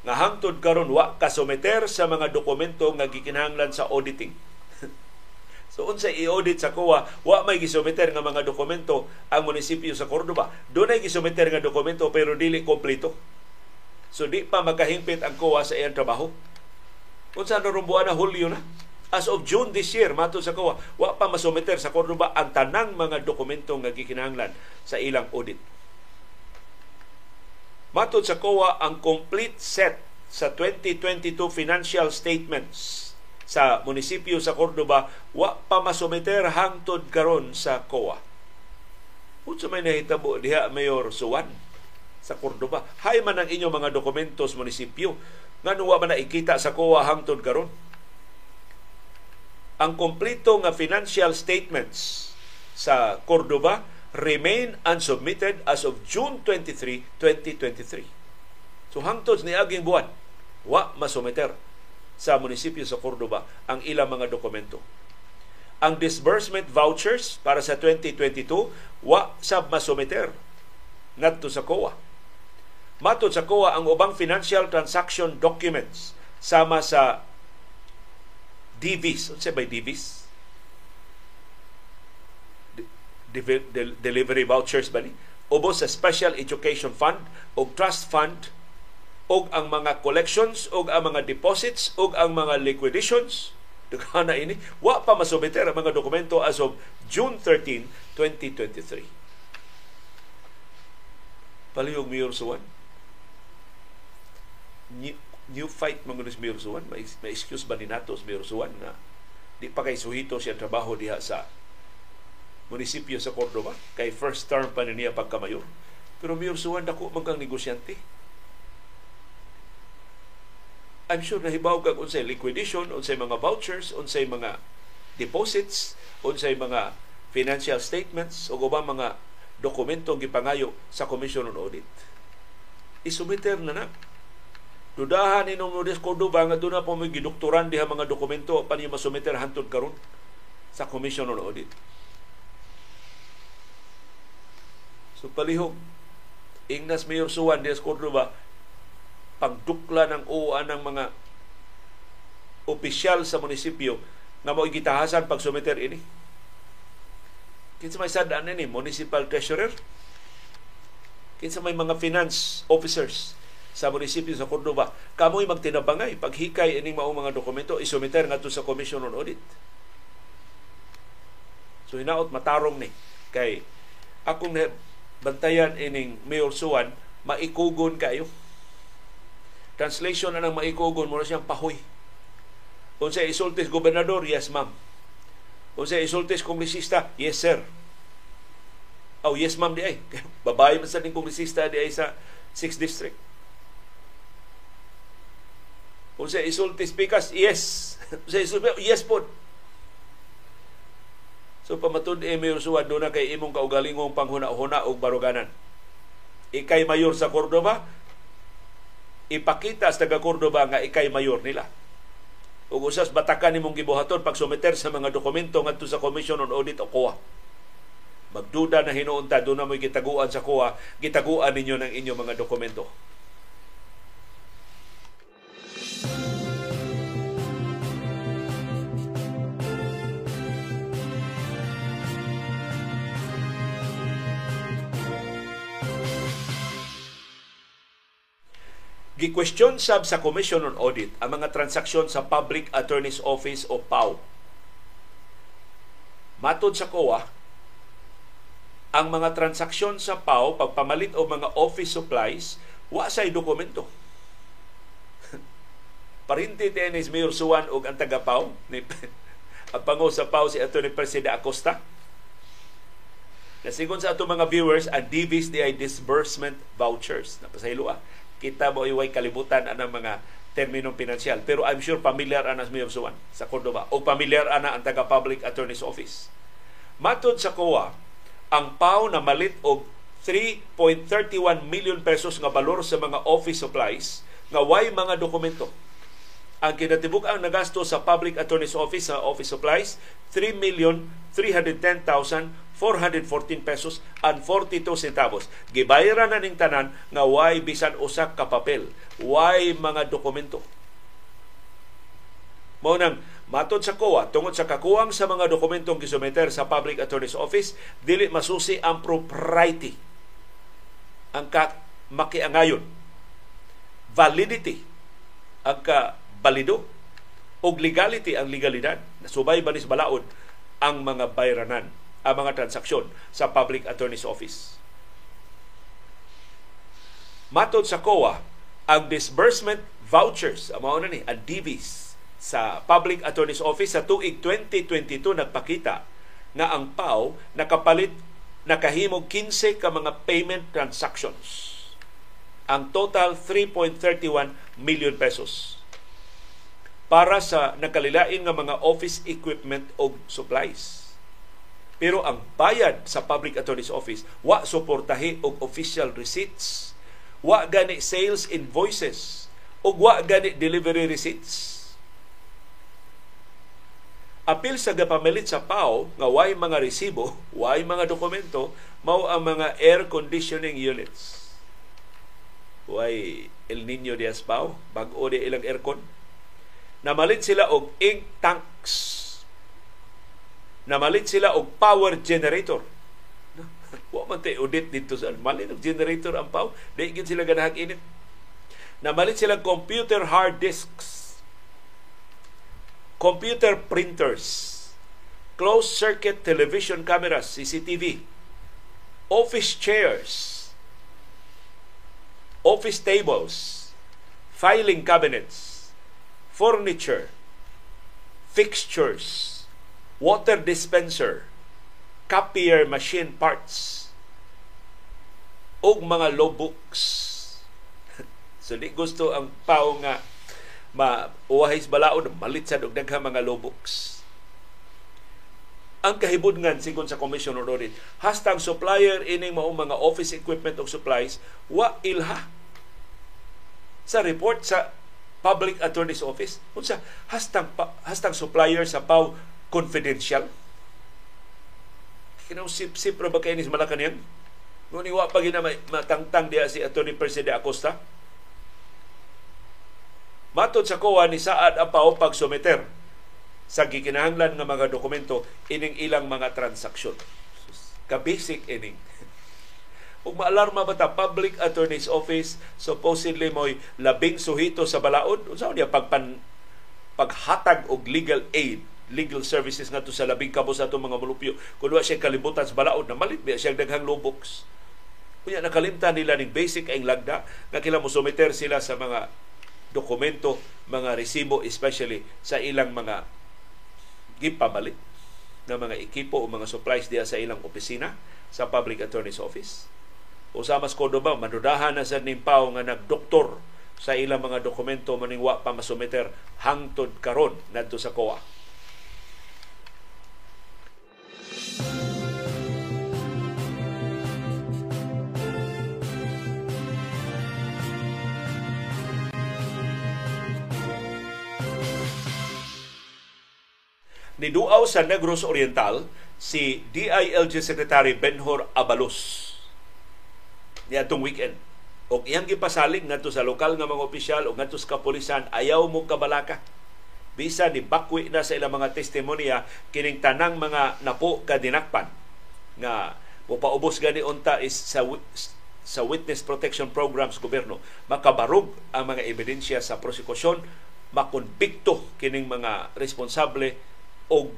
[SPEAKER 1] nga hangtod karon wa kasometer sa mga dokumento nga gikinahanglan sa auditing So unsa i-audit sa COA, wa may gisumiter nga mga dokumento ang munisipyo sa Cordoba. Doon ay gisumiter nga dokumento pero dili kompleto. So di pa magkahingpit ang COA sa iyang trabaho. Unsa na rumbuan na Hulyo na? As of June this year, mato sa COA, wa pa masumiter sa Cordoba ang tanang mga dokumento nga gikinahanglan sa ilang audit. Matod sa COA, ang complete set sa 2022 financial statements sa munisipyo sa Cordoba wa pa masumiter hangtod karon sa COA. Unsa may nahitabo diha Mayor Suwan sa Cordoba. Hay man ang inyong mga dokumentos munisipyo ngano wa man nakikita sa COA hangtod karon. Ang kompleto nga financial statements sa Cordoba remain unsubmitted as of June 23, 2023. So hangtod ni aging buwan, wa masumiter sa munisipyo sa Cordoba ang ilang mga dokumento. Ang disbursement vouchers para sa 2022 wa sab masumiter ngadto sa COA. Matod sa COA ang ubang financial transaction documents sama sa DVs, unsa by DVs? De- de- delivery vouchers ba ni? Ubo sa Special Education Fund o Trust Fund og ang mga collections og ang mga deposits og ang mga liquidations na ini wa pa masubiter ang mga dokumento as of June 13, 2023. Palihog Mayor Suwan. New, new fight mga ni Mayor Suwan. May, may excuse ba ni nato Mayor Suwan na di pa kay suhito siya trabaho diha sa munisipyo sa Cordoba kay first term pa niya pagkamayor. Pero Mayor Suwan dako man negosyante I'm sure nahibaw kag unsay liquidation, unsay mga vouchers, unsay mga deposits, unsay mga financial statements o ubang mga dokumentong gipangayo sa Commission on Audit. Isumiter na na. Dudahan inom Lourdes Cordoba nga doon na po may gidoktoran diha mga dokumento pa niya masumiter hantod karon sa Commission on Audit. So palihog, Ignas Mayor Suwan Diaz Cordoba, pagdukla ng uwan ng mga opisyal sa munisipyo nga mo gitahasan pag sumiter ini. Kinsa may sadaan ini municipal treasurer. kinsa may mga finance officers sa munisipyo sa Cordoba, kamoy magtinabangay paghikay ining mao mga dokumento isumiter ngadto sa Commission on Audit. So hinaot matarong ni kay akong bantayan ining Mayor Suwan maikugon kayo. Translation na ng maikugon mo na siyang pahoy. Kung sa isultis gobernador, yes ma'am. Kung sa isultis kongresista, yes sir. Oh, yes ma'am di ay. Babae man sa ning kongresista di ay sa 6th district. Kung sa isultis pikas, yes. Kung sa isultis, yes po. So pamatud e Mayor Suwan doon na kay imong kaugalingong panghuna-huna og baruganan. Ikay mayor sa Cordoba, ipakita sa taga Cordoba nga ikay mayor nila. Ug usas batakan nimong gibuhaton pag sumiter sa mga dokumento ngadto sa Commission on Audit o COA. Magduda na hinuunta doon na mo'y gitaguan sa COA, gitaguan ninyo ng inyong mga dokumento. Gi-question sab sa Commission on Audit ang mga transaksyon sa Public Attorney's Office o PAO. Matod sa COA, ang mga transaksyon sa PAO pagpamalit o mga office supplies wa say dokumento. Parinti ni Mayor Suwan og ang taga PAO ni ang pango sa PAO si Attorney Presida Acosta. Nasigon sa ato mga viewers, ang DVs ay disbursement vouchers. Napasaylo ah kita mo iway kalibutan anang mga terminong pinansyal. Pero I'm sure familiar ana Mayor Suwan sa Cordoba o familiar ana ang taga Public Attorney's Office. Matod sa COA, ang PAO na malit og 3.31 million pesos nga balor sa mga office supplies nga way mga dokumento. Ang kinatibuk ang nagasto sa Public Attorney's Office sa office supplies, 3 million 310,000 414 pesos and 42 centavos. Gibayaran na ning tanan nga way bisan usa ka papel, way mga dokumento. Mao nang matod sa COA tungod sa kakuwang sa mga dokumentong gisumeter sa Public Attorney's Office, dili masusi ang propriety ang ka makiangayon validity ang ka balido og legality ang legalidad nasubay banis balaod ang mga bayranan ang mga transaksyon sa Public Attorney's Office. Matod sa COA, ang disbursement vouchers, ang mga ni, ang DVs sa Public Attorney's Office sa tuig 2022 nagpakita nga ang PAO nakapalit nakahimog 15 ka mga payment transactions. Ang total 3.31 million pesos para sa nakalilain nga mga office equipment o supplies pero ang bayad sa Public Attorney's Office, wa suportahi og official receipts, wa gani sales invoices, ug wa gani delivery receipts. Apil sa gapamilit sa PAO nga way mga resibo, way mga dokumento, mao ang mga air conditioning units. Way El Nino Diaz PAO, bag-o di ilang aircon. Namalit sila og ink tanks namalit sila og power generator. Wa man tay audit dito sa malit og generator ang power. Dili gid sila ganahag init. Namalit sila computer hard disks, computer printers, closed circuit television cameras, CCTV, office chairs, office tables, filing cabinets, furniture, fixtures, water dispenser, copier machine parts, og mga logbooks. so di gusto ang pao nga mauwahis balaod, malit sa daghang mga logbooks. Ang kahibudngan sigon sa Commission on Audit, hashtag supplier ining mao mga office equipment o supplies wa ilha sa report sa Public Attorney's Office unsa hashtag hashtag supplier sa PAW confidential. Kinausip-sip ra ba kayo ni Malacan yan? Ngunit wa pa gina matangtang diya si Atty. President Acosta. Matod sa COA ni Saad Apaw pag sumiter sa gikinahanglan nga mga dokumento ining ilang mga transaksyon. Ka-basic ining. Ug maalarma ba ta Public Attorney's Office supposedly mo'y labing suhito sa balaod? Unsa niya pagpan paghatag og legal aid legal services ngadto sa labing kabos ato mga mulupyo kun wa siya kalibutan sa balaod na malit siya daghang loboks Kunya nakalimtan nila ning basic ang lagda nga kila mo sumiter sila sa mga dokumento, mga resibo especially sa ilang mga gipamalit ng mga ekipo o mga supplies diya sa ilang opisina sa Public Attorney's Office. Usamas ko ba, manudahan na sa nimpaw nga nagdoktor sa ilang mga dokumento maningwa pa masumiter hangtod karon ngadto sa COA. Niduaw sa Negros Oriental si DILG Secretary Benhor Abalos niadtong weekend. O iyang gipasalig ngadto sa lokal nga mga opisyal o ngadto sa kapulisan ayaw mo kabalaka. Bisa ni bakwi na sa ilang mga testimonya kining tanang mga napo kadinakpan nga mupaubos gani unta is sa sa witness protection programs gobyerno. Makabarog ang mga ebidensya sa prosekusyon makonbikto kining mga responsable o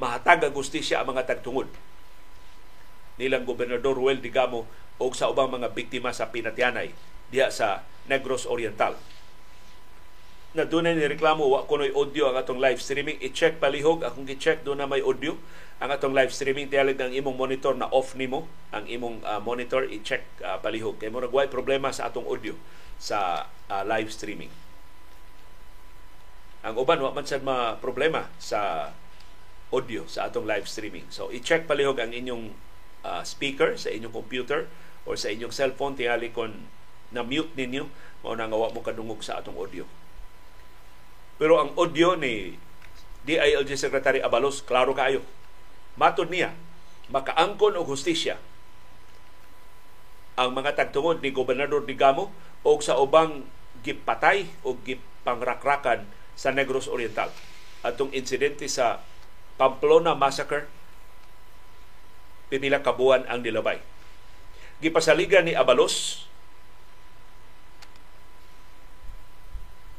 [SPEAKER 1] mahatag ang gustisya ang mga tagtungod. Nilang Gobernador Ruel Digamo o sa ubang mga biktima sa Pinatianay diha sa Negros Oriental. Na doon ni reklamo wa kunoy audio ang atong live streaming. I-check palihog akong gi-check doon na may audio ang atong live streaming. Tiyalig ang imong monitor na off nimo ang imong uh, monitor i-check uh, palihog. Kay mo nagway problema sa atong audio sa uh, live streaming. Ang uban wa man sad ma problema sa audio sa atong live streaming. So i-check palihog ang inyong uh, speaker sa inyong computer or sa inyong cellphone. Tingali kon na mute ninyo mao na nga wa mo kadungog sa atong audio. Pero ang audio ni DILG Secretary Abalos klaro kaayo. Matod niya makaangkon og hustisya ang mga tagtungod ni Gobernador Digamo o sa ubang gipatay o gipangrakrakan sa Negros Oriental. Atong insidente sa Pamplona Massacre, pipila kabuan ang nilabay. Gipasaligan ni Abalos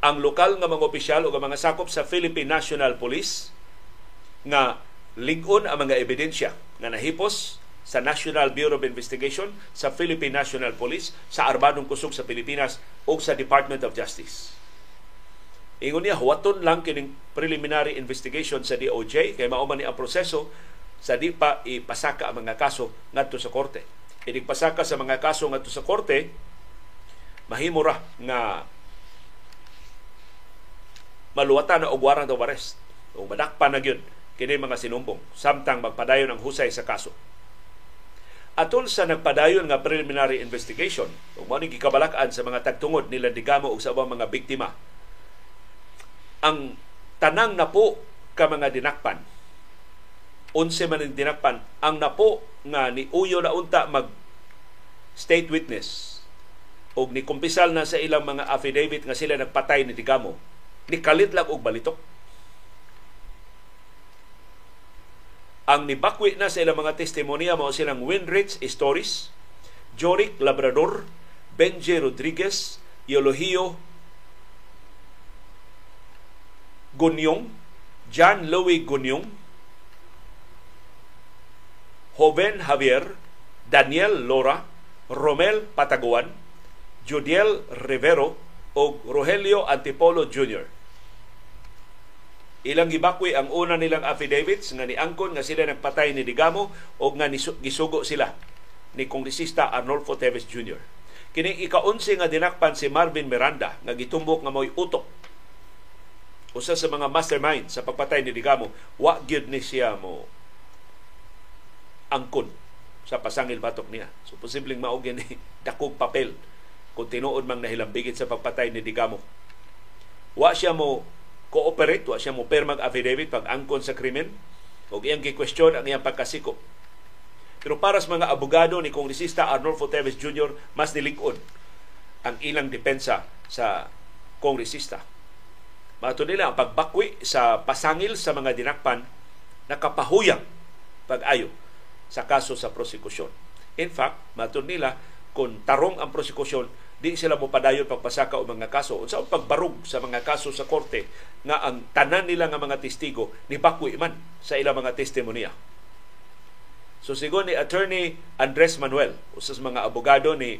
[SPEAKER 1] ang lokal nga mga opisyal o mga sakop sa Philippine National Police nga ligon ang mga ebidensya nga nahipos sa National Bureau of Investigation, sa Philippine National Police, sa Armadong Kusog sa Pilipinas o sa Department of Justice. Ingon niya, huwaton lang kining preliminary investigation sa DOJ kay mao man ang proseso sa di pa ipasaka ang mga kaso ngadto sa korte. Inig pasaka sa mga kaso ngadto sa korte, mahimo ra nga maluwatan na og warrant of arrest. O madakpan na gyud kini mga sinumbong. Samtang magpadayon ang husay sa kaso. Atol sa nagpadayon nga preliminary investigation, ug mao gikabalak-an sa mga tagtungod nila digamo og sa ubang mga biktima ang tanang napo ka mga dinakpan. Unse man ang dinakpan? Ang napo nga ni uyo na unta mag state witness og ni kumpisal na sa ilang mga affidavit nga sila nagpatay ni Digamo ni kalit lang og balitok ang nibakwi na sa ilang mga testimonya mao silang Winrich Stories, Jorik Labrador, Benji Rodriguez, Eulogio Gunyong, John Louis Gunyong, Joven Javier, Daniel Lora, Romel Pataguan, Judiel Rivero o Rogelio Antipolo Jr. Ilang gibakwi ang una nilang affidavits nga ni Angkon nga sila nagpatay ni Digamo o nga gisugo sila ni Kongresista Arnolfo Teves Jr. Kini ikaunsi nga dinakpan si Marvin Miranda nga gitumbok nga mo'y utok usa sa mga mastermind sa pagpatay ni Digamo, wa gyud ni siya mo angkon sa pasangil batok niya. So posibleng mao ni dakog papel kung tinuod mang nahilambigit sa pagpatay ni Digamo. Wa siya mo cooperate, wa siya mo permag affidavit pag angkon sa krimen o iyang gi-question ang iyang pagkasiko. Pero para sa mga abogado ni Kongresista Arnolfo Teves Jr., mas nilikod ang ilang depensa sa kongresista Mato nila ang pagbakwi sa pasangil sa mga dinakpan nakapahuyang pag-ayo sa kaso sa prosekusyon. In fact, matod nila, kung tarong ang prosekusyon, di sila mo padayon pagpasaka o mga kaso. Unsa ang pagbarug sa mga kaso sa korte nga ang tanan nila nga mga testigo ni bakwi man sa ilang mga testimonya. So sigon ni attorney Andres Manuel, usas mga abogado ni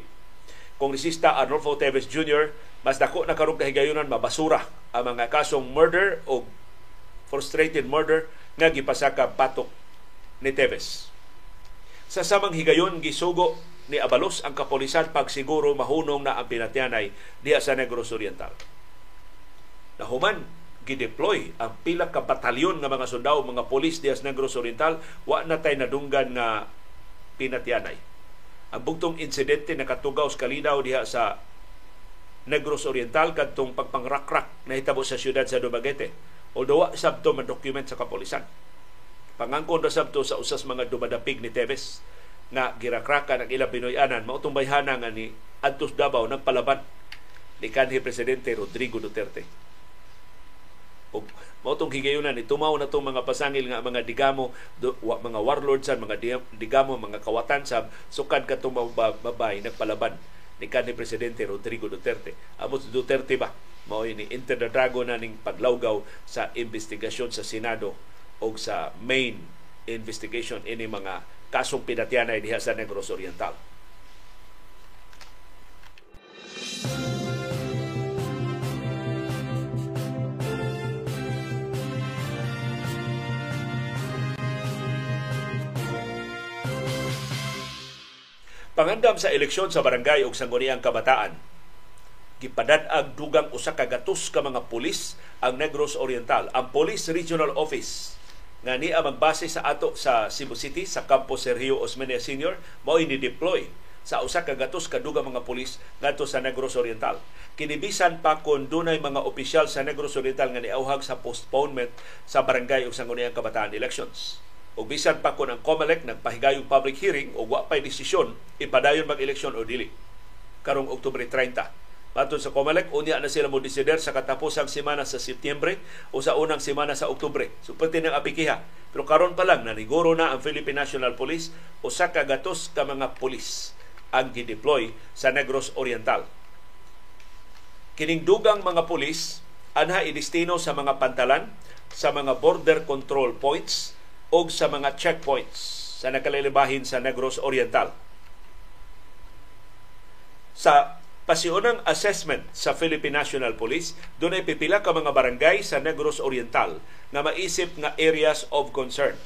[SPEAKER 1] Kongresista Arnolfo Teves Jr., mas dako na karong kahigayunan mabasura ang mga kasong murder o frustrated murder nga gipasaka patok ni Teves. Sa samang higayon gisugo ni Abalos ang kapolisan pagsiguro mahunong na ang pinatyanay diya sa Negros Oriental. Nahuman, gideploy ang pila ka batalyon nga mga sundao, mga polis diya sa Negros Oriental, wa na tay nadunggan nga pinatyanay. Ang bugtong insidente nakatugaw sa kalinaw diha sa Negros Oriental kadtong pagpangrakrak na hitabo sa siyudad sa Dumaguete. Although sabto man document sa kapolisan. Pangangkon ra sabto sa usas mga dumadapig ni Teves na girakraka ng ilang Pinoyanan mautong bayhana nga ni Antos Davao nagpalaban ni kanhi presidente Rodrigo Duterte. O mautong higayunan ni tumaw na tong mga pasangil nga mga digamo do, wa, mga warlords mga digamo mga kawatan sa sukad katong babay nagpalaban ni kanhi presidente Rodrigo Duterte. Amo si Duterte ba mao ni Inter the Dragon na ning paglawgaw sa investigasyon sa Senado o sa main investigation ini mga kasong pinatyanay diha sa Negros Oriental. Pangandam sa eleksyon sa barangay ug sangguniang kabataan, gipadad-ag dugang usa ka gatos ka mga pulis ang Negros Oriental. Ang Police Regional Office nga niya magbase sa ato sa Cebu City sa Campo Sergio Osmeña Senior mao ni deploy sa usa ka gatos kaduga mga pulis ngadto sa Negros Oriental. Kinibisan pa kon dunay mga opisyal sa Negros Oriental nga niauhag sa postponement sa barangay ug sangguniang kabataan elections. Ug bisan pa kon ang COMELEC nagpahigayong public hearing o wa pay desisyon ipadayon mag-eleksyon o dili karong Oktubre 30 Patod sa Comelec, unya na sila mo desider sa katapusang semana sa Setyembre o sa unang semana sa Oktubre. So pati ng apikiha. Pero karon pa lang, naniguro na ang Philippine National Police o sa kagatos ka mga polis ang gideploy sa Negros Oriental. Kining dugang mga polis anha idestino sa mga pantalan, sa mga border control points o sa mga checkpoints sa nakalilibahin sa Negros Oriental. Sa pasiunang assessment sa Philippine National Police, doon ay pipila ka mga barangay sa Negros Oriental na maisip nga areas of concern.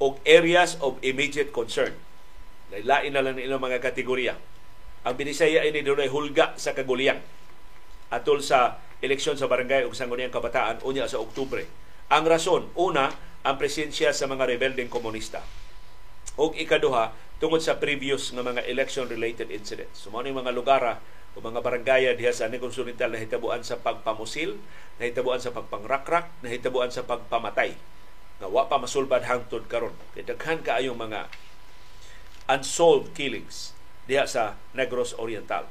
[SPEAKER 1] o areas of immediate concern. Lain na lang ilang mga kategorya. Ang binisaya ay ni doon hulga sa kaguliyang atol sa eleksyon sa barangay ug sangguniang kabataan unya sa Oktubre. Ang rason, una, ang presensya sa mga rebeldeng komunista. O ikaduha, tungod sa previous nga mga election-related incidents. So, mga lugar o mga barangaya diha sa Negros Oriental na hitabuan sa pagpamusil, nahitabuan sa pagpangrakrak, nahitabuan sa pagpamatay nga pa masulbad hangtod karon. Kay daghan kaayong mga unsolved killings diha sa Negros Oriental.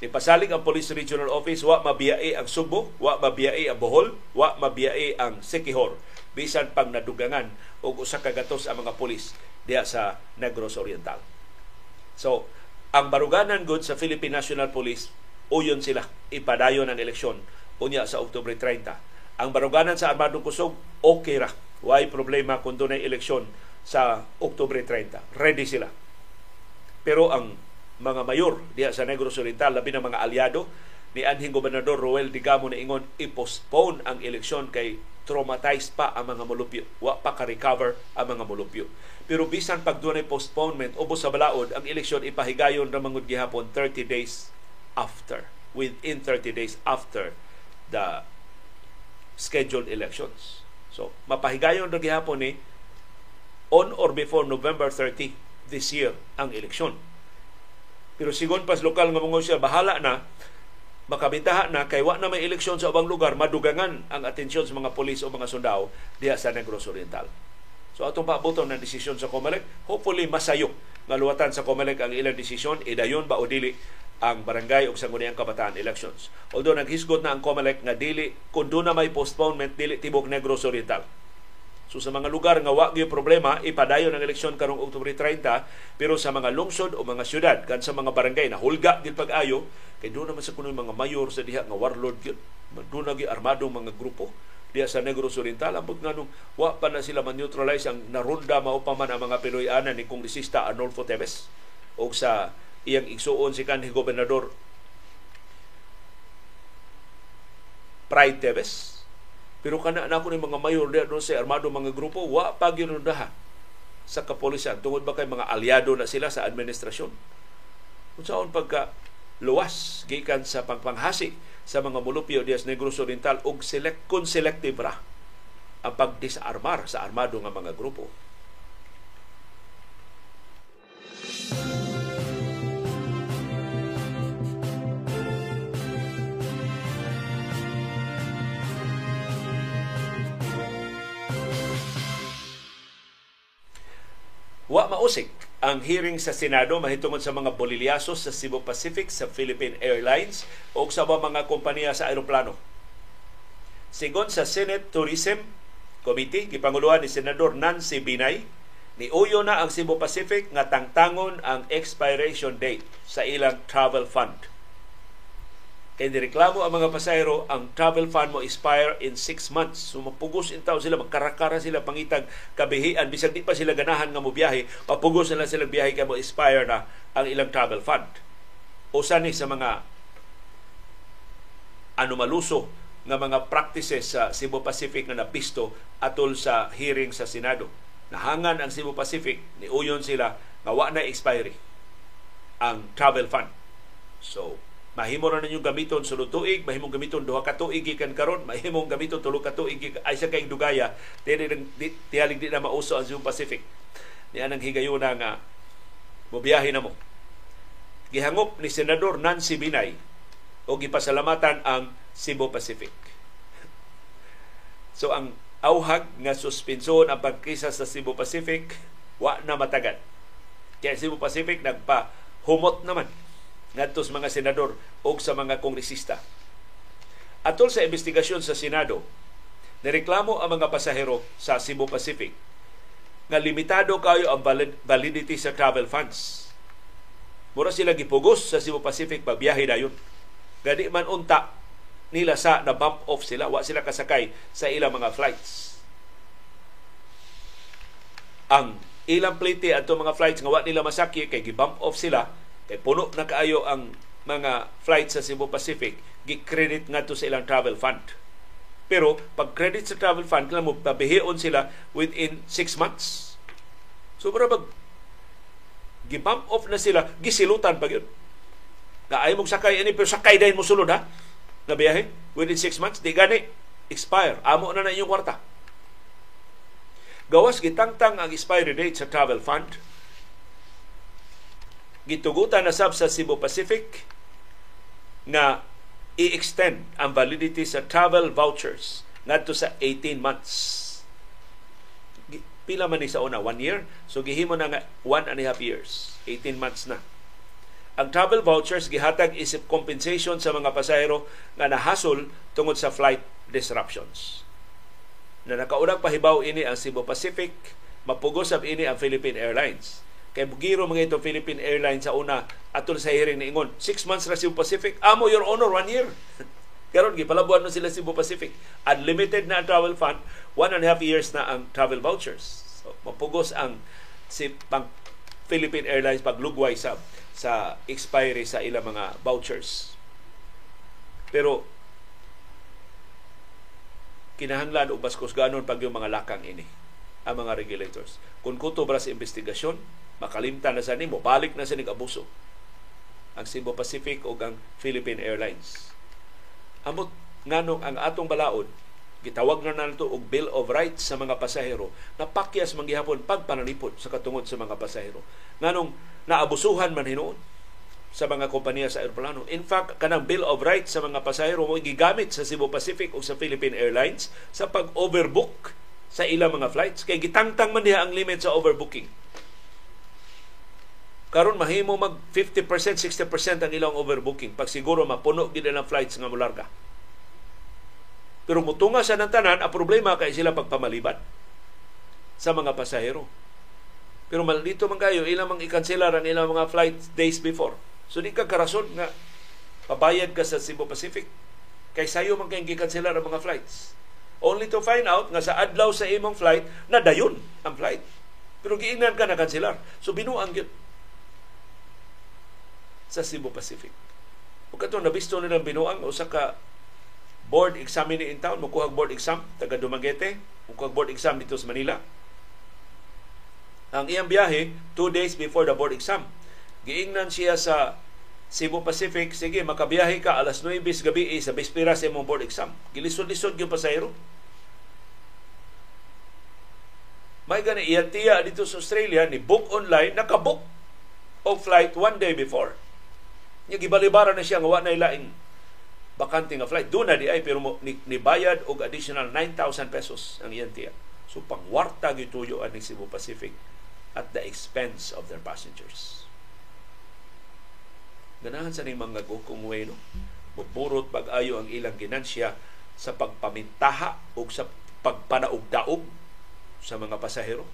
[SPEAKER 1] Ni pasalig ang Police Regional Office wa mabiyai ang Subo, wa mabiyai ang Bohol, wa mabiyai ang Sikihor bisan pang nadugangan og usa ka gatos ang mga pulis diya sa Negros Oriental. So, ang baruganan good sa Philippine National Police, uyon sila ipadayon ang eleksyon unya sa Oktubre 30. Ang baruganan sa Armadong Kusog, okay ra. Why problema kung doon eleksyon sa Oktubre 30. Ready sila. Pero ang mga mayor diya sa Negros Oriental, labi ng mga aliado ni anhing gobernador Roel Digamo na ingon i-postpone ang eleksyon kay traumatized pa ang mga mulupyo. Wa pa ka-recover ang mga mulupyo. Pero bisan pag doon postponement, ubos sa balaod, ang eleksyon ipahigayon ra mangud gihapon 30 days after. Within 30 days after the scheduled elections. So, mapahigayon ra gihapon ni on or before November 30 this year ang eleksyon. Pero sigon pas lokal nga mga siya, bahala na makabitaha na kay wa na may eleksyon sa ubang lugar madugangan ang atensyon sa mga pulis o mga sundao diha sa Negros Oriental. So atong paaboton ng desisyon sa COMELEC, hopefully masayo maluwatan sa COMELEC ang ilang desisyon idayon ba o dili ang barangay o sangguniang kabataan elections. Although naghisgot na ang COMELEC nga dili doon na may postponement dili tibok Negros Oriental. So sa mga lugar nga wa gyud problema ipadayon ang eleksyon karong Oktubre 30 pero sa mga lungsod o mga syudad kan sa mga barangay na hulga gyud pag-ayo kay doon naman sa kuno mga mayor sa diha nga warlord gyud doon gyud armadong mga grupo diya sa Negros Oriental ambot nga nung wa pa na sila man-neutralize ang narunda mao pa man ang mga Pinoy ana ni Kongresista Arnolfo Teves o sa iyang igsuon si kanhi gobernador Pride Teves pero kana na ako ni mga mayor diya doon sa armado mga grupo, wa pa ginundahan sa kapolisan. Tungod ba kay mga aliado na sila sa administrasyon? Kung saan pagka luwas gikan sa pagpanghasi sa mga mulupyo diya sa Negros Oriental og select kun selective ra ang pagdisarmar sa armado nga mga grupo. Wa mausik ang hearing sa Senado mahitungod sa mga bolilyasos sa Cebu Pacific sa Philippine Airlines o sa mga kompanya sa aeroplano. Sigon sa Senate Tourism Committee, gipanguluhan ni Senador Nancy Binay, ni uyo na ang Cebu Pacific nga tangtangon ang expiration date sa ilang travel fund Kay nireklamo ang mga pasahero, ang travel fund mo expire in 6 months. So mapugos in taon sila, magkarakara sila pangitag kabihian. Bisag di pa sila ganahan nga mo biyahe, mapugos na lang sila biyahe kay mo expire na ang ilang travel fund. Usa ni sa mga anomaluso nga mga practices sa Cebu Pacific na napisto atol sa hearing sa Senado. Nahangan ang Cebu Pacific, ni uyon sila nga wa na expiry ang travel fund. So, mahimo ra ninyo gamiton sulod tuig mahimong gamiton duha ka tuig gikan karon mahimong gamiton tulo ka tuig ay sa kay dugaya tiyalig di na mauso ang Zoom Pacific. Ni anang higayuna nga mobiyahe na mo. Gihangop ni senador Nancy Binay o gipasalamatan ang Cebu Pacific. So ang auhag nga suspensyon ang pagkisa sa Cebu Pacific wa na matagal. Kaya Cebu Pacific nagpa humot naman ngadto sa mga senador o sa mga kongresista. Atol sa investigasyon sa Senado, nireklamo ang mga pasahero sa Cebu Pacific nga limitado kayo ang validity sa travel funds. Mura sila gipugos sa Cebu Pacific pagbiyahe dayon. Gadi man unta nila sa na bump off sila, wa sila kasakay sa ilang mga flights. Ang ilang plite ato mga flights nga wa nila masakya kay gi-bump off sila Kay puno na kaayo ang mga flights sa Cebu Pacific, gi-credit ngadto sa ilang travel fund. Pero pag credit sa travel fund, kailangan mo pabihion sila within 6 months. So para pag gibump off na sila, gisilutan pa yun. Na ay mong sakay ani pero sakay dahil mo sulod ha na biyahe within 6 months di gani expire amo na na inyong kwarta gawas gitangtang ang expiry date sa travel fund gitugutan na sab sa Cebu Pacific nga i-extend ang validity sa travel vouchers ngadto sa 18 months. Pila man ni sa una? One year? So gihimo na nga one and a half years. 18 months na. Ang travel vouchers gihatag isip compensation sa mga pasahero nga nahasol tungod sa flight disruptions. Na nakaunang pahibaw ini ang Cebu Pacific, mapugos ini ang Philippine Airlines kay bugiro mga ito Philippine Airlines sa una atol sa hearing ni Ingon. Six months ra Cebu Pacific. Amo, Your Honor, one year. Karon gipalabuan mo sila Cebu Pacific. Unlimited na ang travel fund. One and a half years na ang travel vouchers. So, mapugos ang si pang Philippine Airlines paglugway sa sa expiry sa ilang mga vouchers. Pero kinahanglan og baskos ganon pag yung mga lakang ini ang mga regulators. Kung kuto ba sa investigasyon, makalimtan na sa nimo balik na sa abuso ang Cebu Pacific o ang Philippine Airlines amot nganong ang atong balaod gitawag na nato og Bill of Rights sa mga pasahero na pakyas manggihapon pagpanalipod sa katungod sa mga pasahero nganong naabusuhan man hinuon sa mga kompanya sa aeroplano. In fact, kanang Bill of Rights sa mga pasahero mo gigamit sa Cebu Pacific o sa Philippine Airlines sa pag-overbook sa ilang mga flights. Kay gitangtang man niya ang limit sa overbooking karon mahimo mag 50% 60% ang ilang overbooking pag siguro mapuno gid ang flights nga molarga pero mutunga sa nang tanan ang problema kay sila pagpamaliban sa mga pasahero. Pero maldito man kayo, ilang mang ikanselar ang ilang mga flight days before. So di ka karason nga pabayad ka sa Cebu Pacific. Kay sayo man kayong gikanselar ang mga flights. Only to find out nga sa adlaw sa imong flight, na dayon ang flight. Pero giingnan ka na kanselar. So binuang yun sa Cebu Pacific. Ug kato nabisto nilang binuang usa ka board examiner in town, mukuha board exam taga Dumaguete, mukuha board exam dito sa Manila. Ang iyang biyahe, two days before the board exam. Giingnan siya sa Cebu Pacific, sige, makabiyahe ka alas 9 gabi eh, sa bispira sa imong board exam. Gilisod-lisod yung pasayro. May gani iyang tiya dito sa Australia ni book online, nakabook o flight one day before. Nya gibalibara na siya nga wa na ilaing bakante nga flight. Doon na di ay pero ni, ni bayad og additional 9,000 pesos ang iyang tiya. So pangwarta gituyo ang Cebu Pacific at the expense of their passengers. Ganahan sa ning mga gukong way, no? Muburot pag-ayo ang ilang ginansya sa pagpamintaha o sa pagpanaog-daog sa mga pasahero.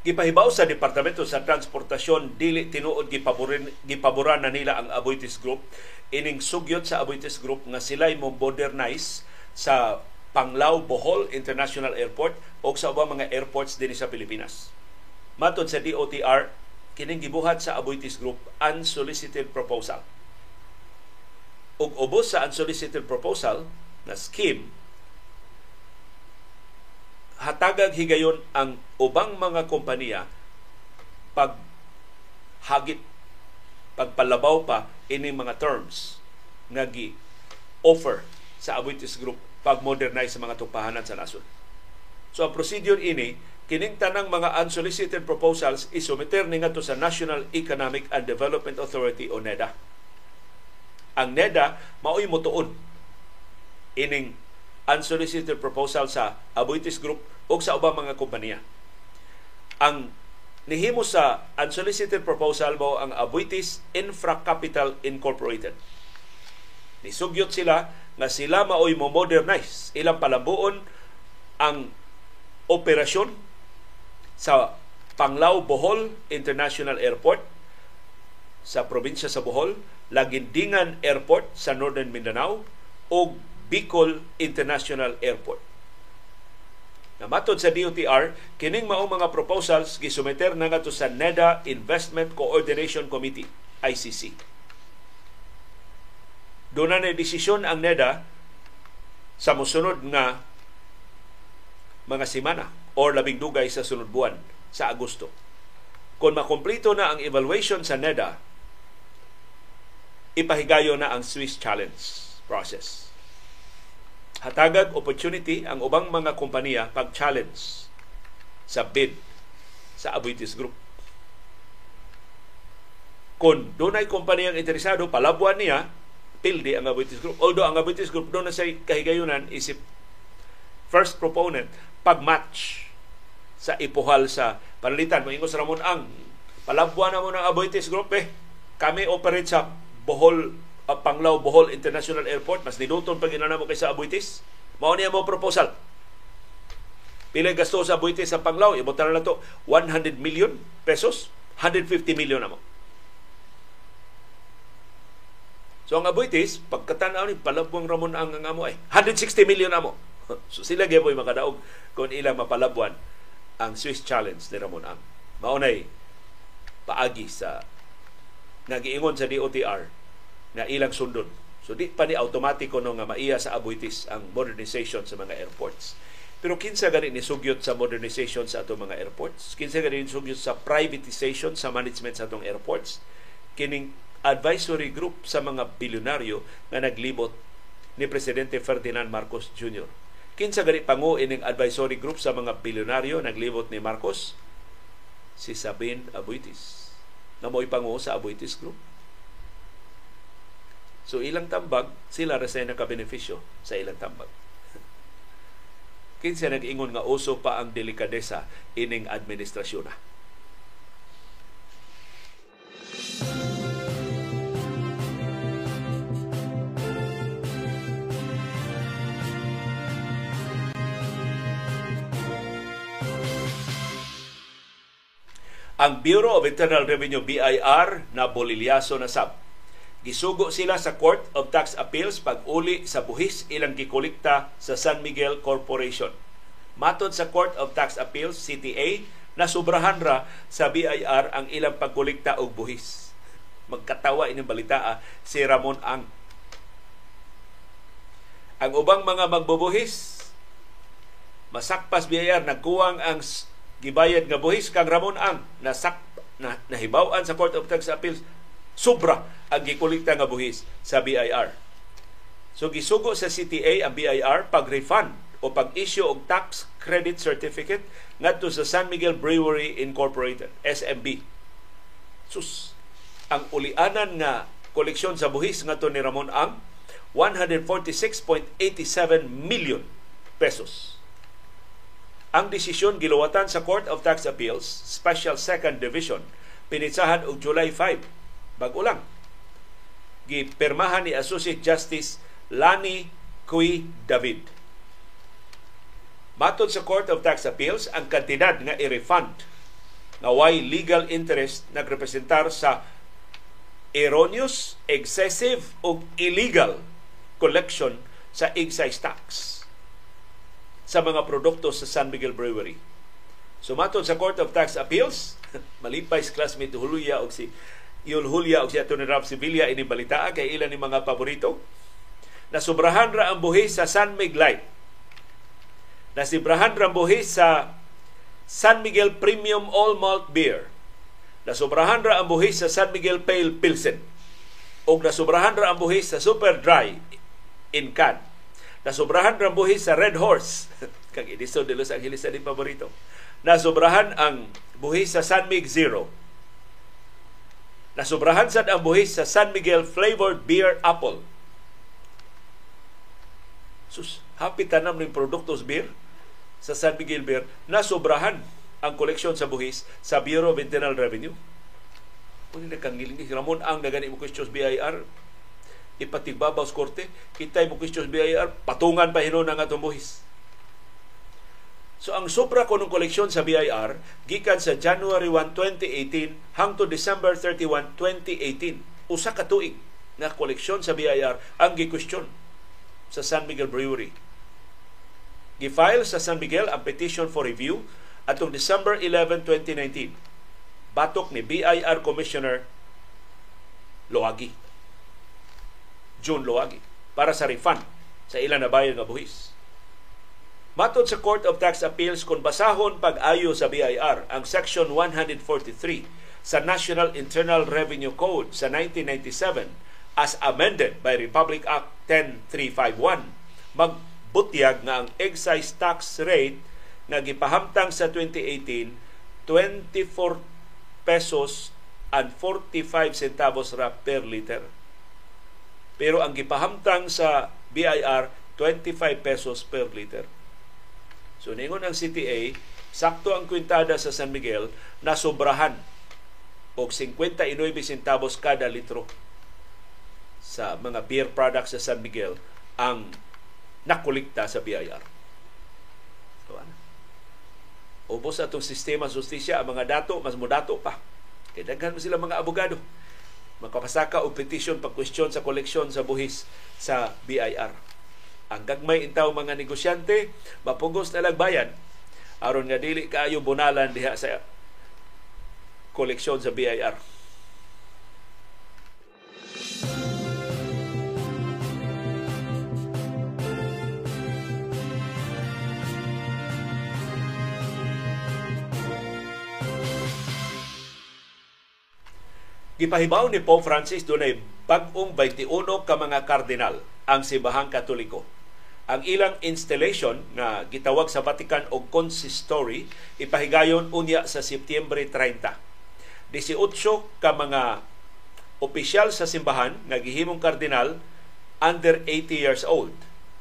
[SPEAKER 1] Gipahibaw sa Departamento sa Transportasyon dili tinuod gipaborin gipaboran na nila ang Aboitiz Group ining sugyot sa Aboitiz Group nga sila mo modernize sa Panglao Bohol International Airport o sa ubang mga airports din sa Pilipinas. Matod sa DOTR, kining gibuhat sa Aboitiz Group unsolicited proposal. Ug ubos sa unsolicited proposal na scheme hatagag higayon ang ubang mga kompanya pag hagit pagpalabaw pa ini mga terms nga gi offer sa Abuitis Group pag modernize sa mga tupahanan sa nasod. So ang procedure ini kining tanang mga unsolicited proposals isumiter ni ngadto sa National Economic and Development Authority o NEDA. Ang NEDA mao'y motuon ining unsolicited proposal sa Abuitis Group o sa ubang mga kompanya. Ang nihimo sa unsolicited proposal mo ang Abuitis Infra Capital Incorporated. Nisugyot sila nga sila maoy mo modernize ilang palambuon ang operasyon sa Panglao Bohol International Airport sa probinsya sa Bohol, Lagindingan Airport sa Northern Mindanao ug Bicol International Airport. Namatod sa DOTR, kining mao mga proposals gisumiter na ngadto sa NEDA Investment Coordination Committee, ICC. Doon na desisyon ang NEDA sa musunod nga mga semana or labing dugay sa sunod buwan sa Agosto. Kung makomplito na ang evaluation sa NEDA, ipahigayo na ang Swiss Challenge process hatagag opportunity ang ubang mga kompanya pag-challenge sa bid sa Abuitis Group. Kung doon ay kumpanyang interesado, palabuan niya, pildi ang Abuitis Group. Although ang Abuitis Group doon na sa kahigayunan isip first proponent pag-match sa ipuhal sa panalitan. Moingos Ramon ang palabuan na mo ng Abuitis Group eh. Kami operate sa Bohol uh, Panglao Bohol International Airport mas niluton pag inana mo kaysa Abuitis mao niya mo proposal pila gasto sa Abuitis sa Panglao ibotan na to 100 million pesos 150 million na mo So ang Abuitis, pagkatanaw ni Palabuang Ramon ang ang amo ay 160 million amo. so sila gyud makadaog kung ilang mapalabuan ang Swiss Challenge ni Ramon Ang. Maunay paagi sa nagiingon sa DOTR nga ilang sundon. So di pa ni automatiko no nga maiya sa abuitis ang modernization sa mga airports. Pero kinsa gani ni sugyot sa modernization sa atong mga airports? Kinsa gani ni sugyot sa privatization sa management sa atong airports? Kining advisory group sa mga bilyonaryo nga naglibot ni Presidente Ferdinand Marcos Jr. Kinsa gani pangu ining advisory group sa mga bilyonaryo naglibot ni Marcos? Si Sabine Abuitis. Na mo'y pangu sa Abuitis Group So ilang tambag, sila ra sa nakabenepisyo sa ilang tambag. kinsa nag-ingon nga uso pa ang delikadesa ining administrasyon na. Ang Bureau of Internal Revenue BIR na bolilyaso na sab. Gisugo sila sa Court of Tax Appeals pag uli sa buhis ilang gikolekta sa San Miguel Corporation. Matod sa Court of Tax Appeals CTA na sobrahan ra sa BIR ang ilang pagkolekta og buhis. Magkatawa ini balita ah, si Ramon Ang. Ang ubang mga magbubuhis masakpas BIR nagkuwang ang gibayad nga buhis kang Ramon Ang nasak na nahibaw-an sa Court of Tax Appeals sobra ang gikolekta nga buhis sa BIR. So gisugo sa CTA ang BIR pag-refund o pag-issue og tax credit certificate ngadto sa San Miguel Brewery Incorporated, SMB. Sus, ang ulianan nga koleksyon sa buhis ngadto ni Ramon Ang 146.87 million pesos. Ang desisyon giluwatan sa Court of Tax Appeals, Special Second Division, pinitsahan og July 5, bag-o lang. Gipirmahan ni Associate Justice Lani Cui David. Matod sa Court of Tax Appeals, ang kantidad nga i-refund nga why legal interest nagrepresentar sa erroneous, excessive o illegal collection sa excise tax sa mga produkto sa San Miguel Brewery. Sumatod sa Court of Tax Appeals, malipay si classmate Julia o si Yul Julia o si Atty. Ralph Sevilla ini balita kay ilan ni mga paborito. Nasubrahan ra ang buhis sa San Miguel Nasibrahan ra ang buhis sa San Miguel Premium All Malt Beer. Nasubrahan ra ang buhis sa San Miguel Pale Pilsen. O nasubrahan ra ang buhis sa Super Dry in can Nasobrahan ang buhis sa Red Horse. Kag Edison de Los Angeles din paborito. Nasobrahan ang buhis sa San Mig Zero. Nasobrahan sad ang buhis sa San Miguel Flavored Beer Apple. Sus, happy tanam ng produktos beer sa San Miguel Beer. Nasobrahan ang koleksyon sa buhis sa Bureau of Internal Revenue. Kung hindi kang ngiling, Ramon ang nagani mo questions BIR, ipatigbabaw sa korte, kitay mo questions BIR, patungan pa hinon ang atong buhis. So ang sobra ko ng koleksyon sa BIR gikan sa January 1, 2018 hangtod December 31, 2018. Usa ka tuig na koleksyon sa BIR ang gi-question sa San Miguel Brewery. Gifile sa San Miguel ang petition for review atong December 11, 2019. Batok ni BIR Commissioner Loagi. June Loagi para sa refund sa ilan na bayad nga buhis. Matod sa Court of Tax Appeals kung basahon pag-ayo sa BIR ang Section 143 sa National Internal Revenue Code sa 1997 as amended by Republic Act 10351 magbutyag nga ang excise tax rate nga gipahamtang sa 2018 24 pesos and 45 centavos ra per liter pero ang gipahamtang sa BIR, 25 pesos per liter. So ningon ang CTA, sakto ang kwintada sa San Miguel na sobrahan og 59 centavos kada litro sa mga beer products sa San Miguel ang nakulikta sa BIR. So, ano? Ubos atong sistema sa justisya, ang mga dato, mas mo dato pa. Kaya daghan mo sila mga abogado makapasaka og petition pag question sa koleksyon sa buhis sa BIR. Ang gagmay intaw mga negosyante mapugos na lagbayan aron nga dili kaayo bunalan diha sa koleksyon sa BIR. Gipahibaw ni Pope Francis dunay bag-ong 21 ka mga kardinal ang Sibahang Katoliko. Ang ilang installation na gitawag sa Vatican og consistory ipahigayon unya sa Setyembre 30. 18 ka mga opisyal sa simbahan nga gihimong kardinal under 80 years old.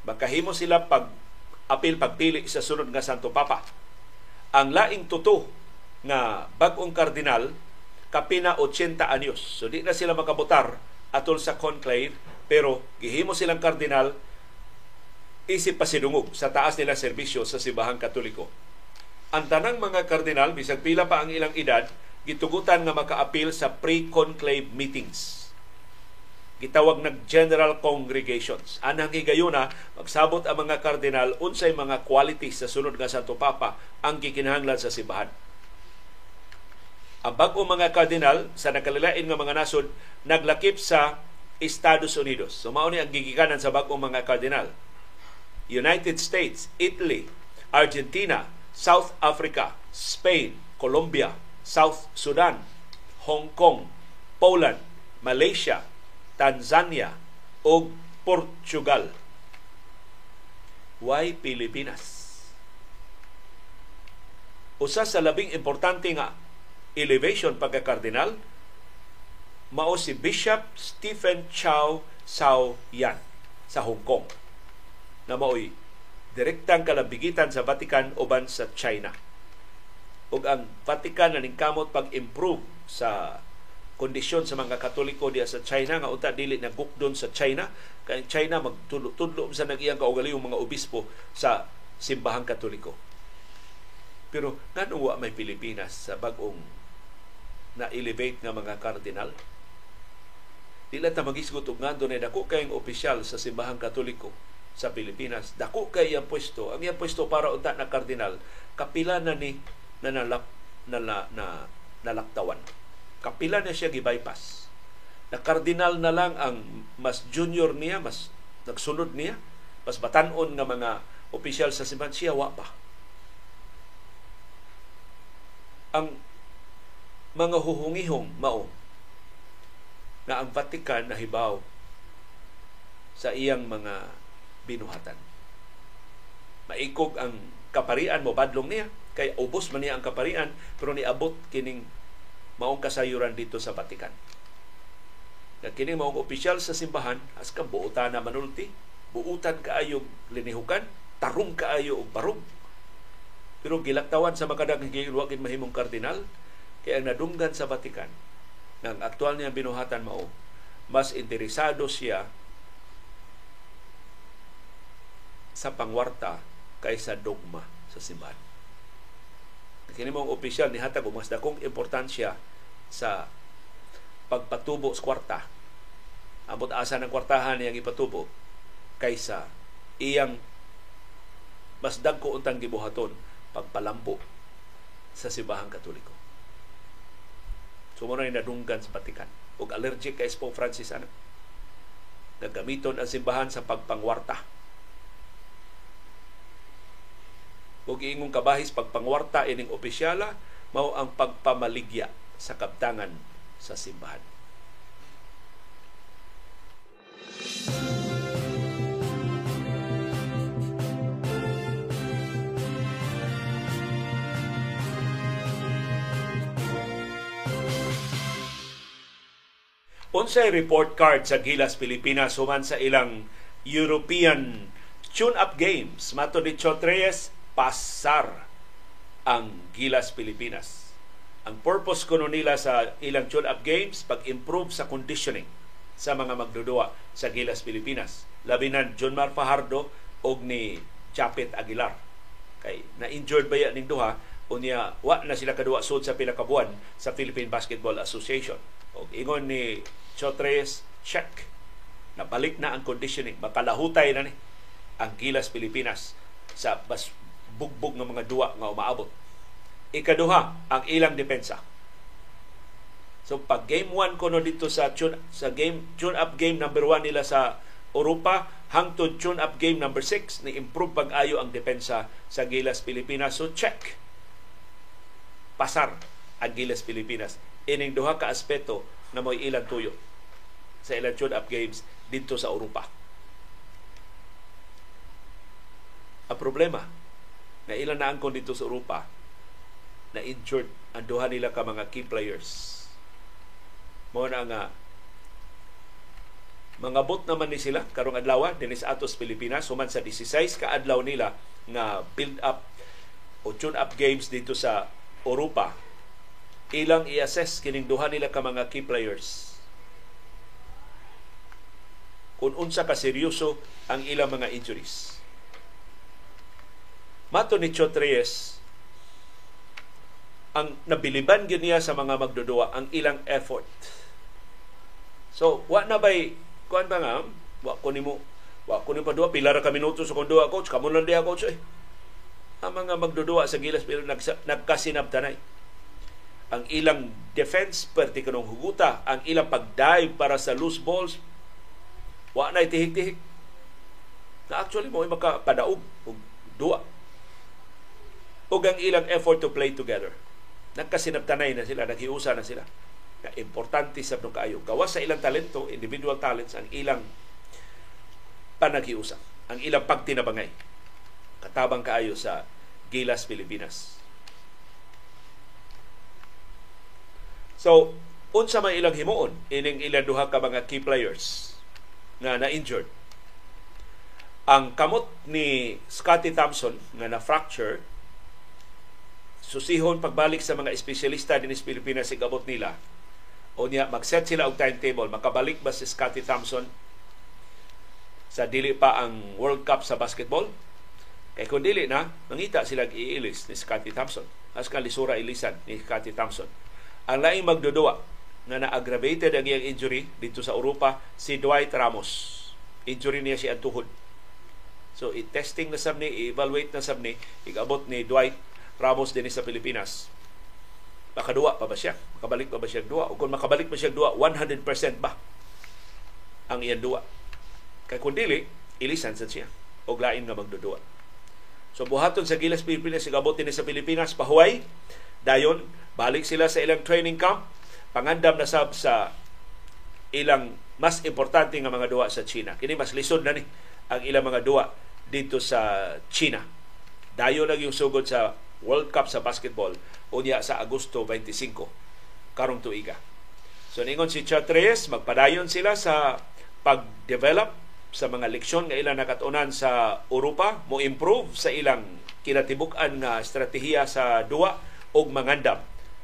[SPEAKER 1] Makahimo sila pag apil pagpili sa sunod nga Santo Papa. Ang laing tuto nga bagong kardinal kapina 80 anyos. So di na sila makabotar atol sa conclave pero gihimo silang kardinal isip pa sinungog sa taas nila serbisyo sa Sibahang Katoliko. Ang tanang mga kardinal, bisag pila pa ang ilang edad, gitugutan nga maka-appeal sa pre-conclave meetings. Gitawag nag general congregations. Anang higayuna, magsabot ang mga kardinal unsay mga qualities sa sunod nga Santo Papa ang gikinahanglan sa sibahan ang bago mga kardinal sa nakalilain nga mga nasod naglakip sa Estados Unidos. So mao ni ang gigikanan sa bagong mga kardinal. United States, Italy, Argentina, South Africa, Spain, Colombia, South Sudan, Hong Kong, Poland, Malaysia, Tanzania ug Portugal. Why Pilipinas? Usa sa labing importante nga elevation pagka-kardinal, mao si Bishop Stephen Chow Sao Yan sa Hong Kong na mao'y direktang kalabigitan sa Vatican uban sa China. Ug ang Vatican na kamot pag-improve sa kondisyon sa mga Katoliko diya sa China nga unta dili na gukdon sa China kay China magtudlo sa nag-iyang kaugalingong mga obispo sa simbahang Katoliko. Pero ngano wa may Pilipinas sa bagong na elevate nga mga kardinal. Di lang ta magisgot og ngando na dako kay opisyal sa simbahang katoliko sa Pilipinas. Dako kay ang pwesto. Ang iyang pwesto para unta na kardinal, kapila na ni na nalap na, na, na nalaktawan. Kapila na siya gi-bypass. Na kardinal na lang ang mas junior niya, mas nagsunod niya, mas batanon nga mga opisyal sa simbahan siya wa pa. Ang mga huhungihong mao na ang Vatican nahibaw sa iyang mga binuhatan. Maikog ang kaparian mo badlong niya kay ubos man niya ang kaparian pero niabot kining maong kasayuran dito sa Vatican. Na kining maong opisyal sa simbahan as ka buutan na manulti, buutan kaayo linihukan, tarong kaayo og barog. Pero gilaktawan sa makadang higilwagin mahimong kardinal, kaya ang nadunggan sa Vatican ng aktual niyang binuhatan mao, mas interesado siya sa pangwarta kaysa dogma sa simbahan. Kini mong opisyal ni hatag mas dakong importansya sa pagpatubo sa kwarta. Amot asa ng kwartahan niyang ipatubo kaysa iyang mas dagko untang gibuhaton pagpalambo sa simbahang katoliko. Mo na nadunggan sa Vatican. Ug allergic kay Pope Francis ana. Nagamiton ang simbahan sa pagpangwarta. Ug ingong kabahis pagpangwarta ining opisyala mao ang pagpamaligya sa kabtangan sa simbahan. Unsay report card sa Gilas Pilipinas human sa ilang European tune-up games. Mato ni Chotreyes, pasar ang Gilas Pilipinas. Ang purpose kuno nila sa ilang tune-up games, pag-improve sa conditioning sa mga magdudua sa Gilas Pilipinas. Labinan John Mar Fajardo og ni Chapet Aguilar. Kay na-injured ba yan ning duha unya wa na sila kaduwa sud sa pila sa Philippine Basketball Association. Og ingon ni Chotres, check. Nabalik na ang conditioning. Makalahutay na ni ang Gilas Pilipinas sa bas bugbog ng mga duwa nga umaabot. Ikaduha, ang ilang depensa. So pag game 1 kuno dito sa tune, sa game tune up game number 1 nila sa Europa hangtod tune up game number 6 ni improve pag-ayo ang depensa sa Gilas Pilipinas. So check. Pasar ang Gilas Pilipinas. Ining duha ka aspeto na mo'y ilang tuyo sa ilang tune-up games dito sa Europa. Ang problema, na ilan na angkon dito sa Europa na injured ang duha nila ka mga key players. Mo na nga Mangabot naman ni sila karong adlaw dinhi sa Atos Pilipinas human sa 16 ka adlaw nila nga build up o tune up games dito sa Europa. Ilang i-assess kining duha nila ka mga key players. Kung unsa ka seryoso ang ilang mga injuries. Mato ni Chot Reyes, ang nabiliban gyud niya sa mga magdudua ang ilang effort. So, wa na bay kuan ba nga, wa ko nimo wa ko nimo duwa pila ra ka minuto sa kon duwa coach, kamo lang diha coach eh. Ang mga magdudua sa gilas pero nagkasinabtanay. Ang ilang defense perti kanong huguta, ang ilang pagdive para sa loose balls, wa na tihik-tihik. Na actually mo makapadaog og duwa. Ug ang ilang effort to play together. Nagkasinabtanay na sila, naghiusa na sila na importante sa nung kaayo. Gawas sa ilang talento, individual talents, ang ilang panaghiusa, ang ilang pagtinabangay. Katabang kaayo sa Gilas, Pilipinas. So, unsa man ilang himuon ining ilang duha ka mga key players na na-injured. Ang kamot ni Scotty Thompson nga na-fracture susihon pagbalik sa mga espesyalista din sa Pilipinas sa gabot nila. O niya mag-set sila og timetable. Makabalik ba si Scotty Thompson sa dili pa ang World Cup sa basketball? Kay kung dili na mangita sila iilis ni Scotty Thompson. As lisura ilisan ni Scotty Thompson. Ang laing magdudua na na-aggravated ang iyang injury dito sa Europa si Dwight Ramos. Injury niya si tuhod so i-testing na sab ni i-evaluate na sab ni igabot ni Dwight Ramos din sa Pilipinas makaduwa pa ba siya? Makabalik pa ba siya duwa? O kung makabalik pa siya duwa, 100% ba ang iyang duwa? Kay kung dili, ilisan sa siya. O lain nga magdudua. So buhaton sa Gilas Pilipinas, sigabot din sa Pilipinas, pahuway. Dayon, balik sila sa ilang training camp. Pangandam na sab sa ilang mas importante nga mga duwa sa China. Kini mas lisod na ni ang ilang mga duwa dito sa China. Dayo lang yung sugod sa World Cup sa basketball unya sa Agosto 25 karong tuiga. So ningon si Chatres, magpadayon sila sa pag-develop sa mga leksyon nga ilang nakatunan sa Europa, mo improve sa ilang kinatibuk-an nga estratehiya sa duwa og mangandam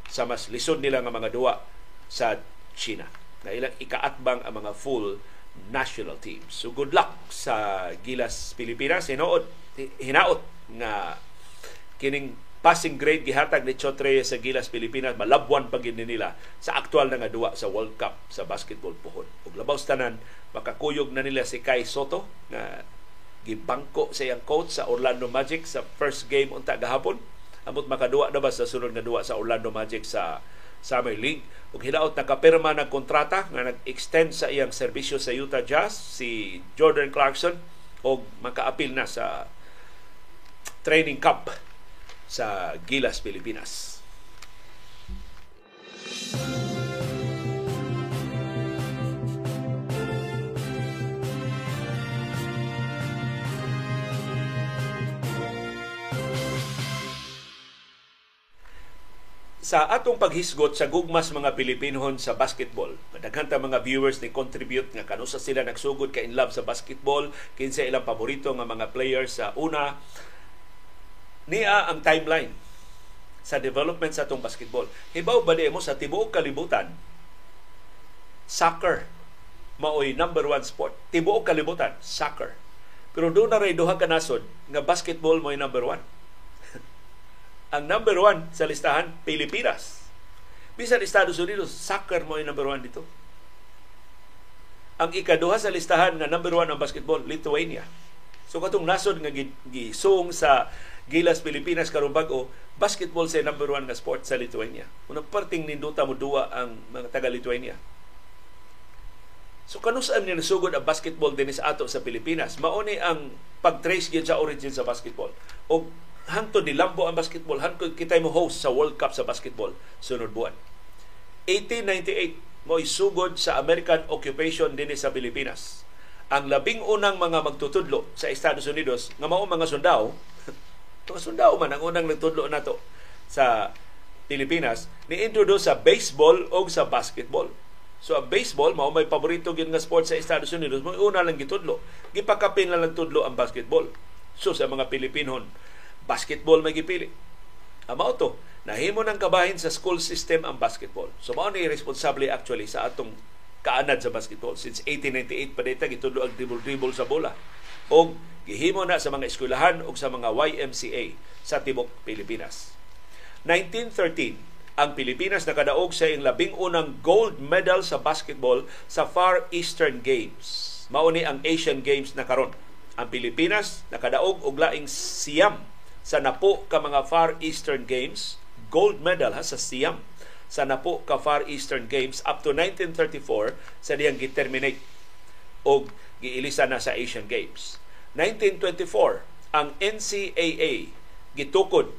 [SPEAKER 1] sa mas lisod nila nga mga duwa sa China. Na ilang ikaatbang ang mga full national teams. So good luck sa Gilas Pilipinas. Hinaot, hinaot nga kining passing grade gihatag ni Chotre sa Gilas Pilipinas malabwan pag nila sa aktual na nga duwa sa World Cup sa basketball puhon. Ug labaw tanan makakuyog na nila si Kai Soto na gibangko sa iyang coach sa Orlando Magic sa first game unta gahapon. Amot makaduwa na ba sa sunod nga duwa sa Orlando Magic sa Summer League ug hilaot nakapirma ng kontrata nga nag-extend sa iyang serbisyo sa Utah Jazz si Jordan Clarkson og makaapil na sa training camp sa Gilas, Pilipinas. sa atong paghisgot sa gugmas mga Pilipinhon sa basketball. Daghan ta mga viewers ni contribute nga kanusa sila nagsugod ka in love sa basketball, kinsa ilang paborito nga mga players sa una niya ang timeline sa development sa atong basketball. Hibaw ba mo sa tibuok kalibutan, soccer maoy number one sport. Tibuok kalibutan, soccer. Pero doon na rin duha ka nasod nga basketball mo'y number one. ang number one sa listahan, Pilipinas. Bisan Estados Unidos, soccer mo number one dito. Ang ikaduha sa listahan nga number one ang basketball, Lithuania. So katong nasod nga gisung sa Gilas Pilipinas karon bag-o basketball sa number one nga sport sa Lithuania. Unang parting ninduta mo duwa ang mga taga Lithuania. So kanus-an ni nasugod ang basketball din sa ato sa Pilipinas. Mauni ang pag-trace gyud sa origin sa basketball. O hanto ni Lambo ang basketball, hanto kita mo host sa World Cup sa basketball sunod buwan. 1898 mo isugod sa American occupation din sa Pilipinas. Ang labing unang mga magtutudlo sa Estados Unidos nga mao mga sundao Mga sundao man ang unang nagtudlo nato sa Pilipinas ni introduce sa baseball o sa basketball. So ang baseball mao may paborito gyud nga sport sa Estados Unidos, mo una lang gitudlo. Gipakapin lang tudlo ang basketball. So sa mga Pilipinon, basketball may gipili. Amo to, nahimo ng kabahin sa school system ang basketball. So mao ni responsable actually sa atong kaanad sa basketball since 1898 pa dita gitudlo ang dribble-dribble sa bola. O gihimo na sa mga eskwelahan o sa mga YMCA sa tibok Pilipinas. 1913, ang Pilipinas nakadaog sa iyang labing unang gold medal sa basketball sa Far Eastern Games. Mauni ang Asian Games na karon. Ang Pilipinas nakadaog og laing siyam sa napo ka mga Far Eastern Games, gold medal ha sa siyam sa napo ka Far Eastern Games up to 1934 sa diyang giterminate og giilisa na sa Asian Games. 1924 ang NCAA gitukod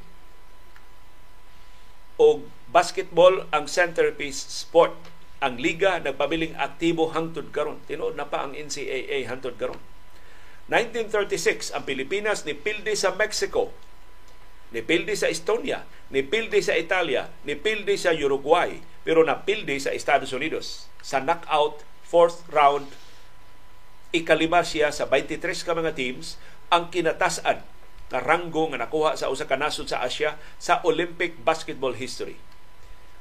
[SPEAKER 1] og basketball ang centerpiece sport. Ang liga nagpabiling aktibo hangtod karon. Tinuod na pa ang NCAA hangtod karon. 1936 ang Pilipinas ni pildi sa Mexico, ni pildi sa Estonia, ni pildi sa Italia, ni pildi sa Uruguay, pero napildi sa Estados Unidos sa knockout fourth round ikalima siya sa 23 ka mga teams ang kinatasan na ranggo nga nakuha sa usa ka nasod sa Asia sa Olympic basketball history.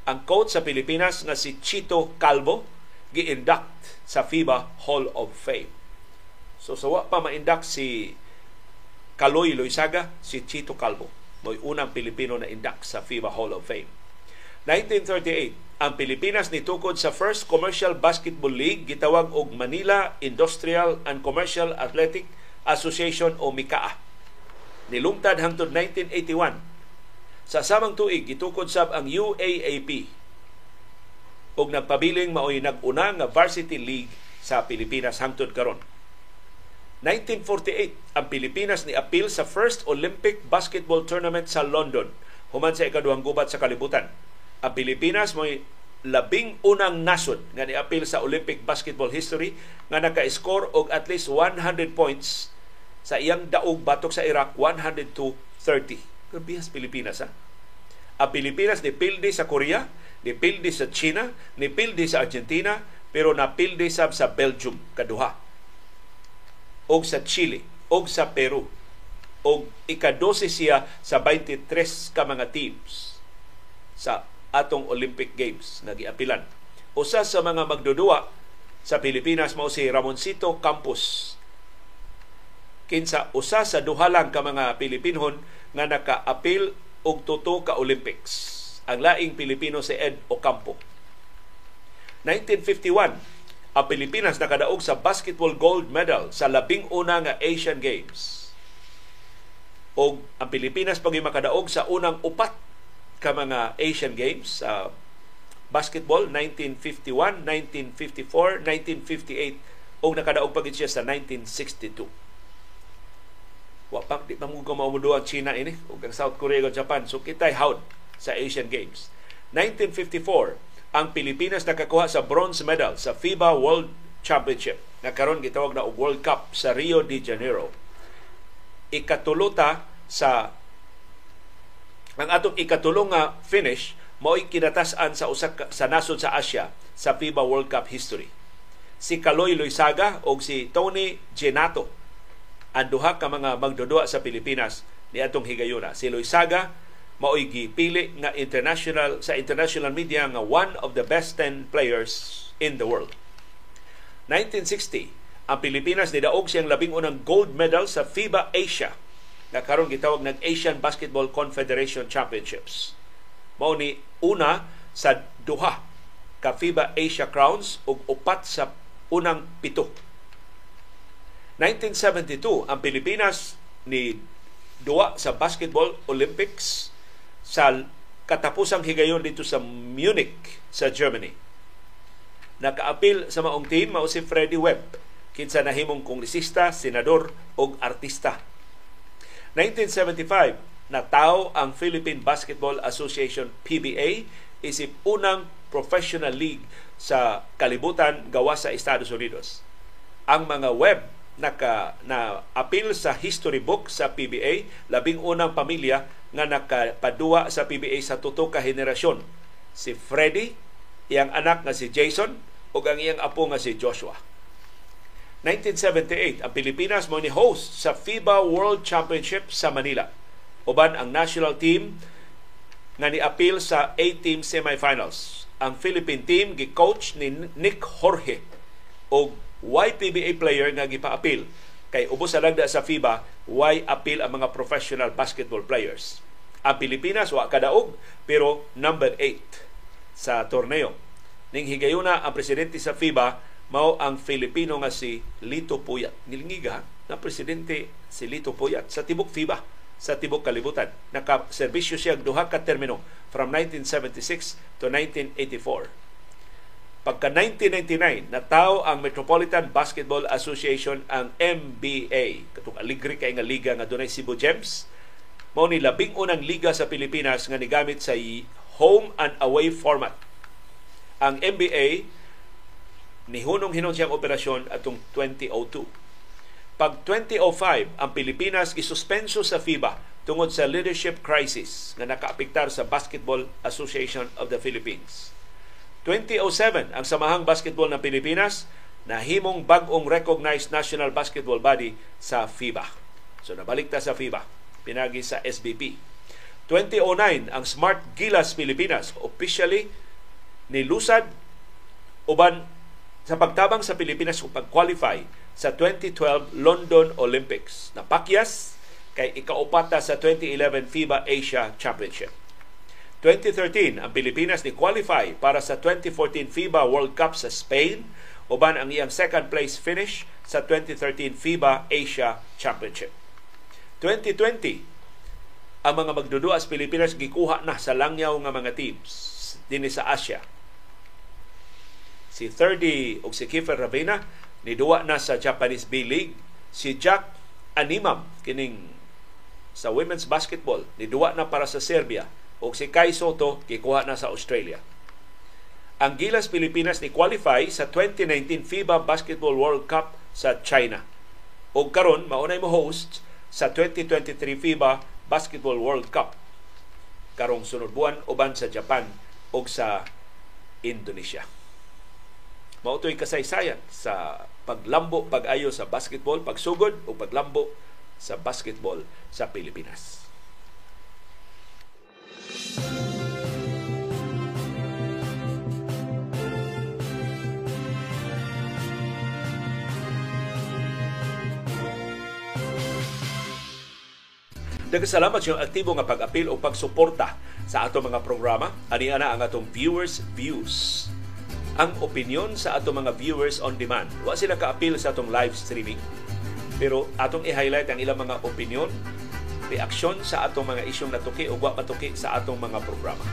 [SPEAKER 1] Ang coach sa Pilipinas nga si Chito Calvo gi-induct sa FIBA Hall of Fame. So sawa pa ma-induct si Kaloy Loisaga, si Chito Calvo. Mo'y unang Pilipino na induct sa FIBA Hall of Fame. 1938, ang Pilipinas nitukod sa first commercial basketball league gitawag og Manila Industrial and Commercial Athletic Association o MICAA nilungtad hangtod 1981 sa samang tuig gitukod sab ang UAAP ug nagpabiling maoy nag-una nga varsity league sa Pilipinas hangtod karon. 1948 ang Pilipinas ni appeal sa first Olympic basketball tournament sa London human sa ikaduhang gubat sa kalibutan ang Pilipinas mo'y labing unang nasod nga ni-appeal sa Olympic basketball history nga naka-score og at least 100 points sa iyang daog batok sa Iraq 102-30. Kabihas Pilipinas ha. Ang Pilipinas ni pildi sa Korea, ni pildi sa China, ni pildi sa Argentina, pero napildi sab sa Belgium kaduha. Og sa Chile, og sa Peru. Og ikadose siya sa 23 ka mga teams sa atong Olympic Games nga giapilan. Usa sa mga magdudua sa Pilipinas mao si Ramoncito Campos kinsa usa sa duha lang ka mga Pilipinhon nga naka-apil og tuto ka Olympics. Ang laing Pilipino si Ed Ocampo. 1951, ang Pilipinas nakadaog sa basketball gold medal sa labing una nga Asian Games. O ang Pilipinas pag makadaog sa unang upat ka mga Asian Games sa basketball 1951, 1954, 1958 o nakadaog pa siya sa 1962 wa pa di pa mo maumudo ang China ini ug ang South Korea ug Japan. So kitay hawd sa Asian Games. 1954 ang Pilipinas nakakuha sa bronze medal sa FIBA World Championship. Na karon gitawag na World Cup sa Rio de Janeiro. Ikatuluta sa ang atong ikatulong nga finish mao'y kinatasan sa usa sa nasod sa Asia sa FIBA World Cup history. Si Kaloy Loisaga o si Tony Genato ang duha ka mga magdudua sa Pilipinas ni atong higayuna. Si Loisaga mao'y gipili nga international sa international media nga one of the best 10 players in the world. 1960, ang Pilipinas nidaog siyang labing unang gold medal sa FIBA Asia na karon gitawag ng Asian Basketball Confederation Championships. Mao ni una sa duha ka FIBA Asia Crowns ug upat sa unang pito 1972, ang Pilipinas ni duwa sa Basketball Olympics sa katapusang higayon dito sa Munich sa Germany. Nakaapil sa maong team mao si Freddie Webb kinsa nahimong kongresista, senador ug artista. 1975 nataw ang Philippine Basketball Association PBA isip unang professional league sa kalibutan gawa sa Estados Unidos. Ang mga web naka na appeal sa history book sa PBA labing unang pamilya nga nakapadua sa PBA sa tuto ka henerasyon si Freddy iyang anak nga si Jason ug ang iyang apo nga si Joshua. 1978, ang Pilipinas mo ni host sa FIBA World Championship sa Manila. Uban ang national team nga ni-appeal sa A-team semifinals. Ang Philippine team gi-coach ni Nick Jorge o YPBA player nga gipa-appeal kay ubos sa lagda sa FIBA why appeal ang mga professional basketball players. Ang Pilipinas wa kadaog pero number 8 sa torneo. Ning higayuna ang presidente sa FIBA mao ang Filipino nga si Lito Puyat. Nilingiga na presidente si Lito Puyat sa tibok FIBA sa tibok kalibutan. Nakaserbisyo siya duha ka termino from 1976 to 1984. Pagka 1999, nataw ang Metropolitan Basketball Association ang MBA. Katong aligri kay nga liga nga dunay Cebu Gems. Mao ni labing unang liga sa Pilipinas nga nigamit sa home and away format. Ang MBA Nihunong hinon siyang operasyon atong 2002. Pag 2005, ang Pilipinas isuspenso sa FIBA tungod sa leadership crisis nga nakaapektar sa Basketball Association of the Philippines. 2007, ang Samahang Basketball ng Pilipinas nahimong bag-ong recognized national basketball body sa FIBA. So nabalik ta sa FIBA, pinagi sa SBP. 2009, ang Smart Gilas Pilipinas officially nilusad uban sa pagtabang sa Pilipinas o pag-qualify sa 2012 London Olympics. Napakyas kay ikaupata sa 2011 FIBA Asia Championship. 2013, ang Pilipinas ni qualify para sa 2014 FIBA World Cup sa Spain uban ang iyang second place finish sa 2013 FIBA Asia Championship. 2020, ang mga magdudua sa Pilipinas gikuha na sa langyaw nga mga teams dinhi sa Asia si 30 o si Kiefer Ravena niduwa na sa Japanese B-League si Jack Animam kining sa women's basketball niduwa na para sa Serbia. O si Kai Soto gikuha na sa Australia. Ang Gilas Pilipinas ni qualify sa 2019 FIBA Basketball World Cup sa China. O karon maunay mo host sa 2023 FIBA Basketball World Cup. Karong sunod buwan uban sa Japan o sa Indonesia. Mautoy kasaysayan sa paglambo, pag-ayo sa basketball, pagsugod o paglambo sa basketball sa Pilipinas. Daghang salamat sa aktibo nga pag-apil o pagsuporta sa ato mga programa. Ani ana ang atong viewers views ang opinion sa ato mga viewers on demand. Wa sila ka-appeal sa atong live streaming. Pero atong i-highlight ang ilang mga opinion, reaksyon sa atong mga isyong natuki o wa matuki sa atong mga programa.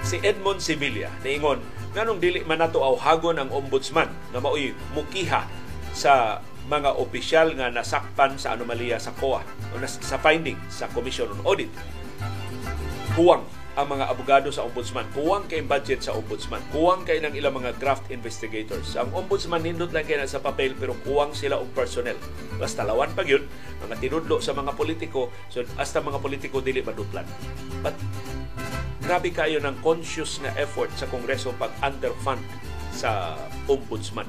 [SPEAKER 1] Si Edmond Sevilla niingon nganong dili man nato awhagon ang ombudsman nga maoy mukiha sa mga opisyal nga nasakpan sa anomalya sa COA o sa finding sa Commission on Audit. Huwang ang mga abogado sa ombudsman. Kuwang kay budget sa ombudsman. Kuwang kay ng ilang mga graft investigators. Ang ombudsman nindot lang kay sa papel pero kuwang sila og personnel. Basta lawan pag yun, mga tinudlo sa mga politiko, so hasta mga politiko dili maduplan. But grabe kayo ng conscious na effort sa Kongreso pag underfund sa ombudsman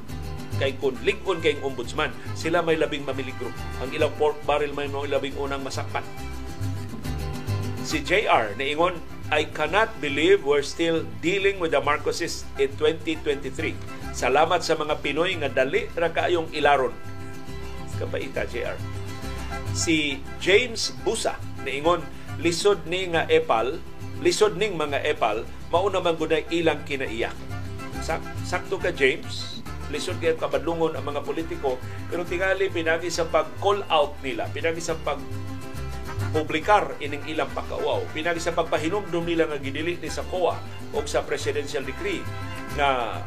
[SPEAKER 1] kay kung lingon kay ombudsman, sila may labing mamiligro. Ang ilang pork barrel may mga labing unang masakpan. Si JR, naingon, I cannot believe we're still dealing with the Marcoses in 2023. Salamat sa mga Pinoy nga dali ra kaayong ilaron. Kapaita, JR. Si James Busa niingon lisod ni nga epal, lisod ning mga epal, mauna man gud ilang kinaiyak. Sak sakto ka James, lisod kay kabadlungon ang mga politiko pero tingali pinagi sa pag-call out nila, pinagi sa pag publikar ining ilang pagkauaw. Pinagi sa pagpahinumdum nila nga gidili ni sa COA o sa presidential decree na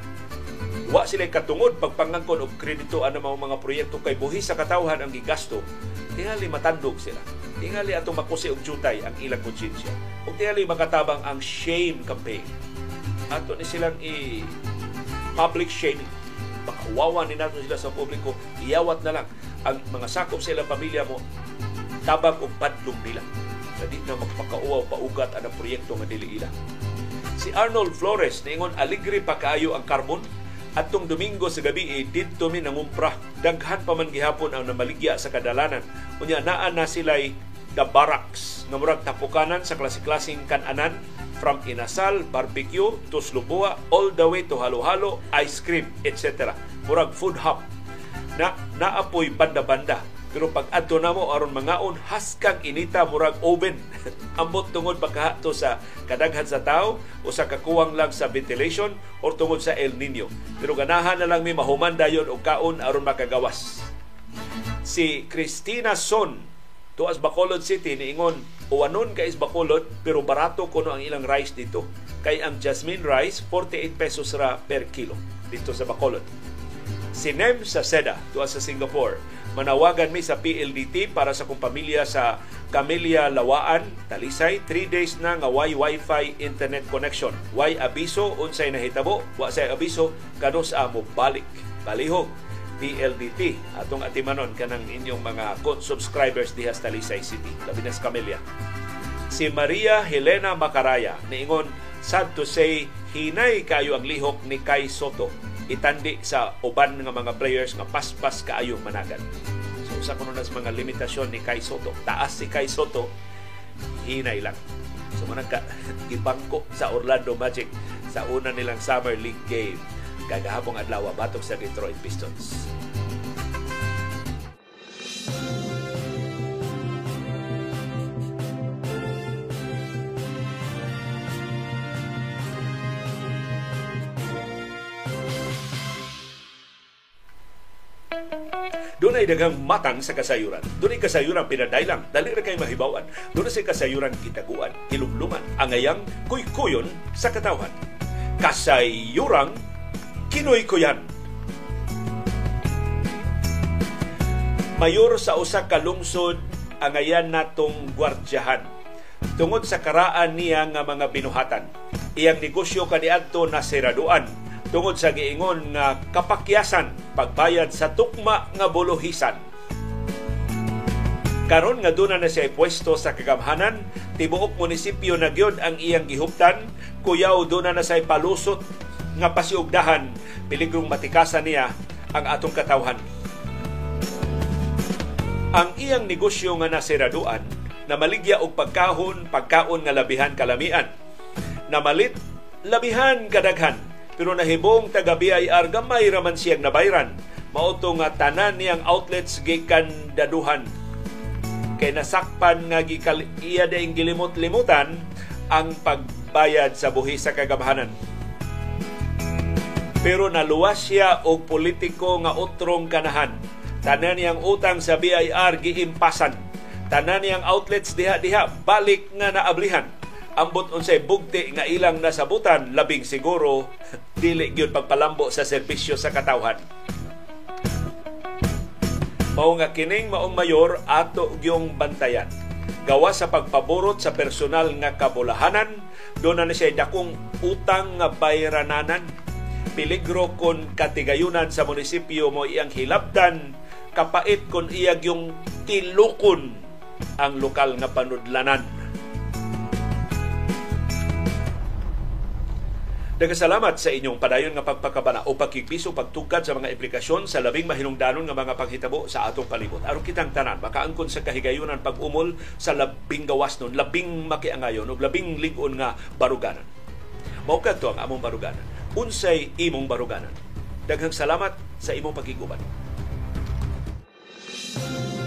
[SPEAKER 1] wa sila katungod pagpangangkon og kredito ano mga mga proyekto kay buhi sa katawhan ang gigasto. Tingali matandog sila. Tingali atong makusi og jutay ang ilang konsensya ug tingali makatabang ang shame campaign. Ato ni silang i public shaming. Makawawa ni nato sila sa publiko. Iyawat na lang. Ang mga sakop sa ilang pamilya mo tabang og padlong nila sa di na magpakauaw paugat ang proyekto nga dili ila. Si Arnold Flores niingon aligre pa kaayo ang carbon Atong Domingo sa gabi eh, dito mi nangumpra. Daghan pa man gihapon ang namaligya sa kadalanan. Unya naa na sila'y the barracks nga murag tapukanan sa klase-klaseng kananan from inasal, barbecue, to slubua, all the way to halo-halo, ice cream, etc. Murag food hub na naapoy banda-banda pero pag adto na mo aron mangaon haskang inita murag oven. Ambot tungod makahato sa kadaghan sa tao o sa kakuwang lang sa ventilation o tungod sa El Nino. Pero ganahan na lang mi mahuman dayon og kaon aron makagawas. Si Christina Son tuas Bacolod City niingon uwanon ka is Bacolod pero barato kuno ang ilang rice dito. Kay ang jasmine rice 48 pesos ra per kilo dito sa Bacolod. Si Nem sa Seda tuas sa Singapore Manawagan mi sa PLDT para sa kong pamilya sa Camellia Lawaan, Talisay, 3 days na nga way Wi-Fi internet connection. Way abiso unsay nahitabo, wa say abiso kanos amo balik. Balihog PLDT atong atimanon kanang inyong mga subscribers diha sa Talisay City, labi na sa Camellia. Si Maria Helena Macaraya niingon sad to say hinay kayo ang lihok ni Kai Soto itandi sa uban nga mga players nga paspas kaayo managan. So sa kuno nas mga limitasyon ni Kai Soto, taas si Kai Soto, hinay lang. So manang ka gibangko sa Orlando Magic sa una nilang Summer League game kagahapon adlaw batok sa Detroit Pistons. Doon ay dagang matang sa kasayuran. Doon ay kasayuran pinadailang. Dali ra kay mahibawan. Doon ay kasayuran kitaguan, kilumluman, angayang kuykuyon sa katawan. Kasayurang kinoy ko yan. Mayor sa usa ka lungsod angayan natong gwardyahan tungod sa karaan niya nga mga binuhatan. Iyang negosyo kaniadto na seraduan tungod sa giingon nga kapakyasan pagbayad sa tukma nga buluhisan. Karon nga duna na siya pwesto sa kagamhanan, tibuok munisipyo na gyud ang iyang gihuptan, kuyaw duna na siya palusot nga pasiugdahan, piligrong matikasan niya ang atong katawhan. Ang iyang negosyo nga nasiraduan, na maligya og pagkahon, pagkaon nga labihan kalamian. Namalit labihan kadaghan pero nahibong taga BIR gamay raman siyang nabayran. Mauto nga tanan niyang outlets gikan daduhan. Kay nasakpan nga gikal iya daing gilimot-limutan ang pagbayad sa buhi sa kagamhanan. Pero naluwas siya og politiko nga utrong kanahan. Tanan niyang utang sa BIR giimpasan. Tanan niyang outlets diha-diha balik nga naablihan ambot unsay bugti nga ilang nasabutan labing siguro dili gyud pagpalambo sa serbisyo sa katawhan. Mao nga kining maong mayor ato gyung bantayan. Gawa sa pagpaborot sa personal nga kabulahanan do na siya dakong utang nga bayrananan peligro kon katigayunan sa munisipyo mo iyang hilabdan kapait kon iya yung tilukon ang lokal nga panudlanan Nagkasalamat sa inyong padayon nga pagpakabana o pagkigpiso pagtugkad sa mga implikasyon sa labing mahinungdanon nga mga paghitabo sa atong palibot. Aron kitang tanan, makaangkon sa kahigayunan pag-umol sa labing gawas nun, labing makiangayon o labing ligon nga baruganan. Maukag to ang among baruganan. Unsay imong baruganan. Daghang salamat sa imong pakiguban. thank you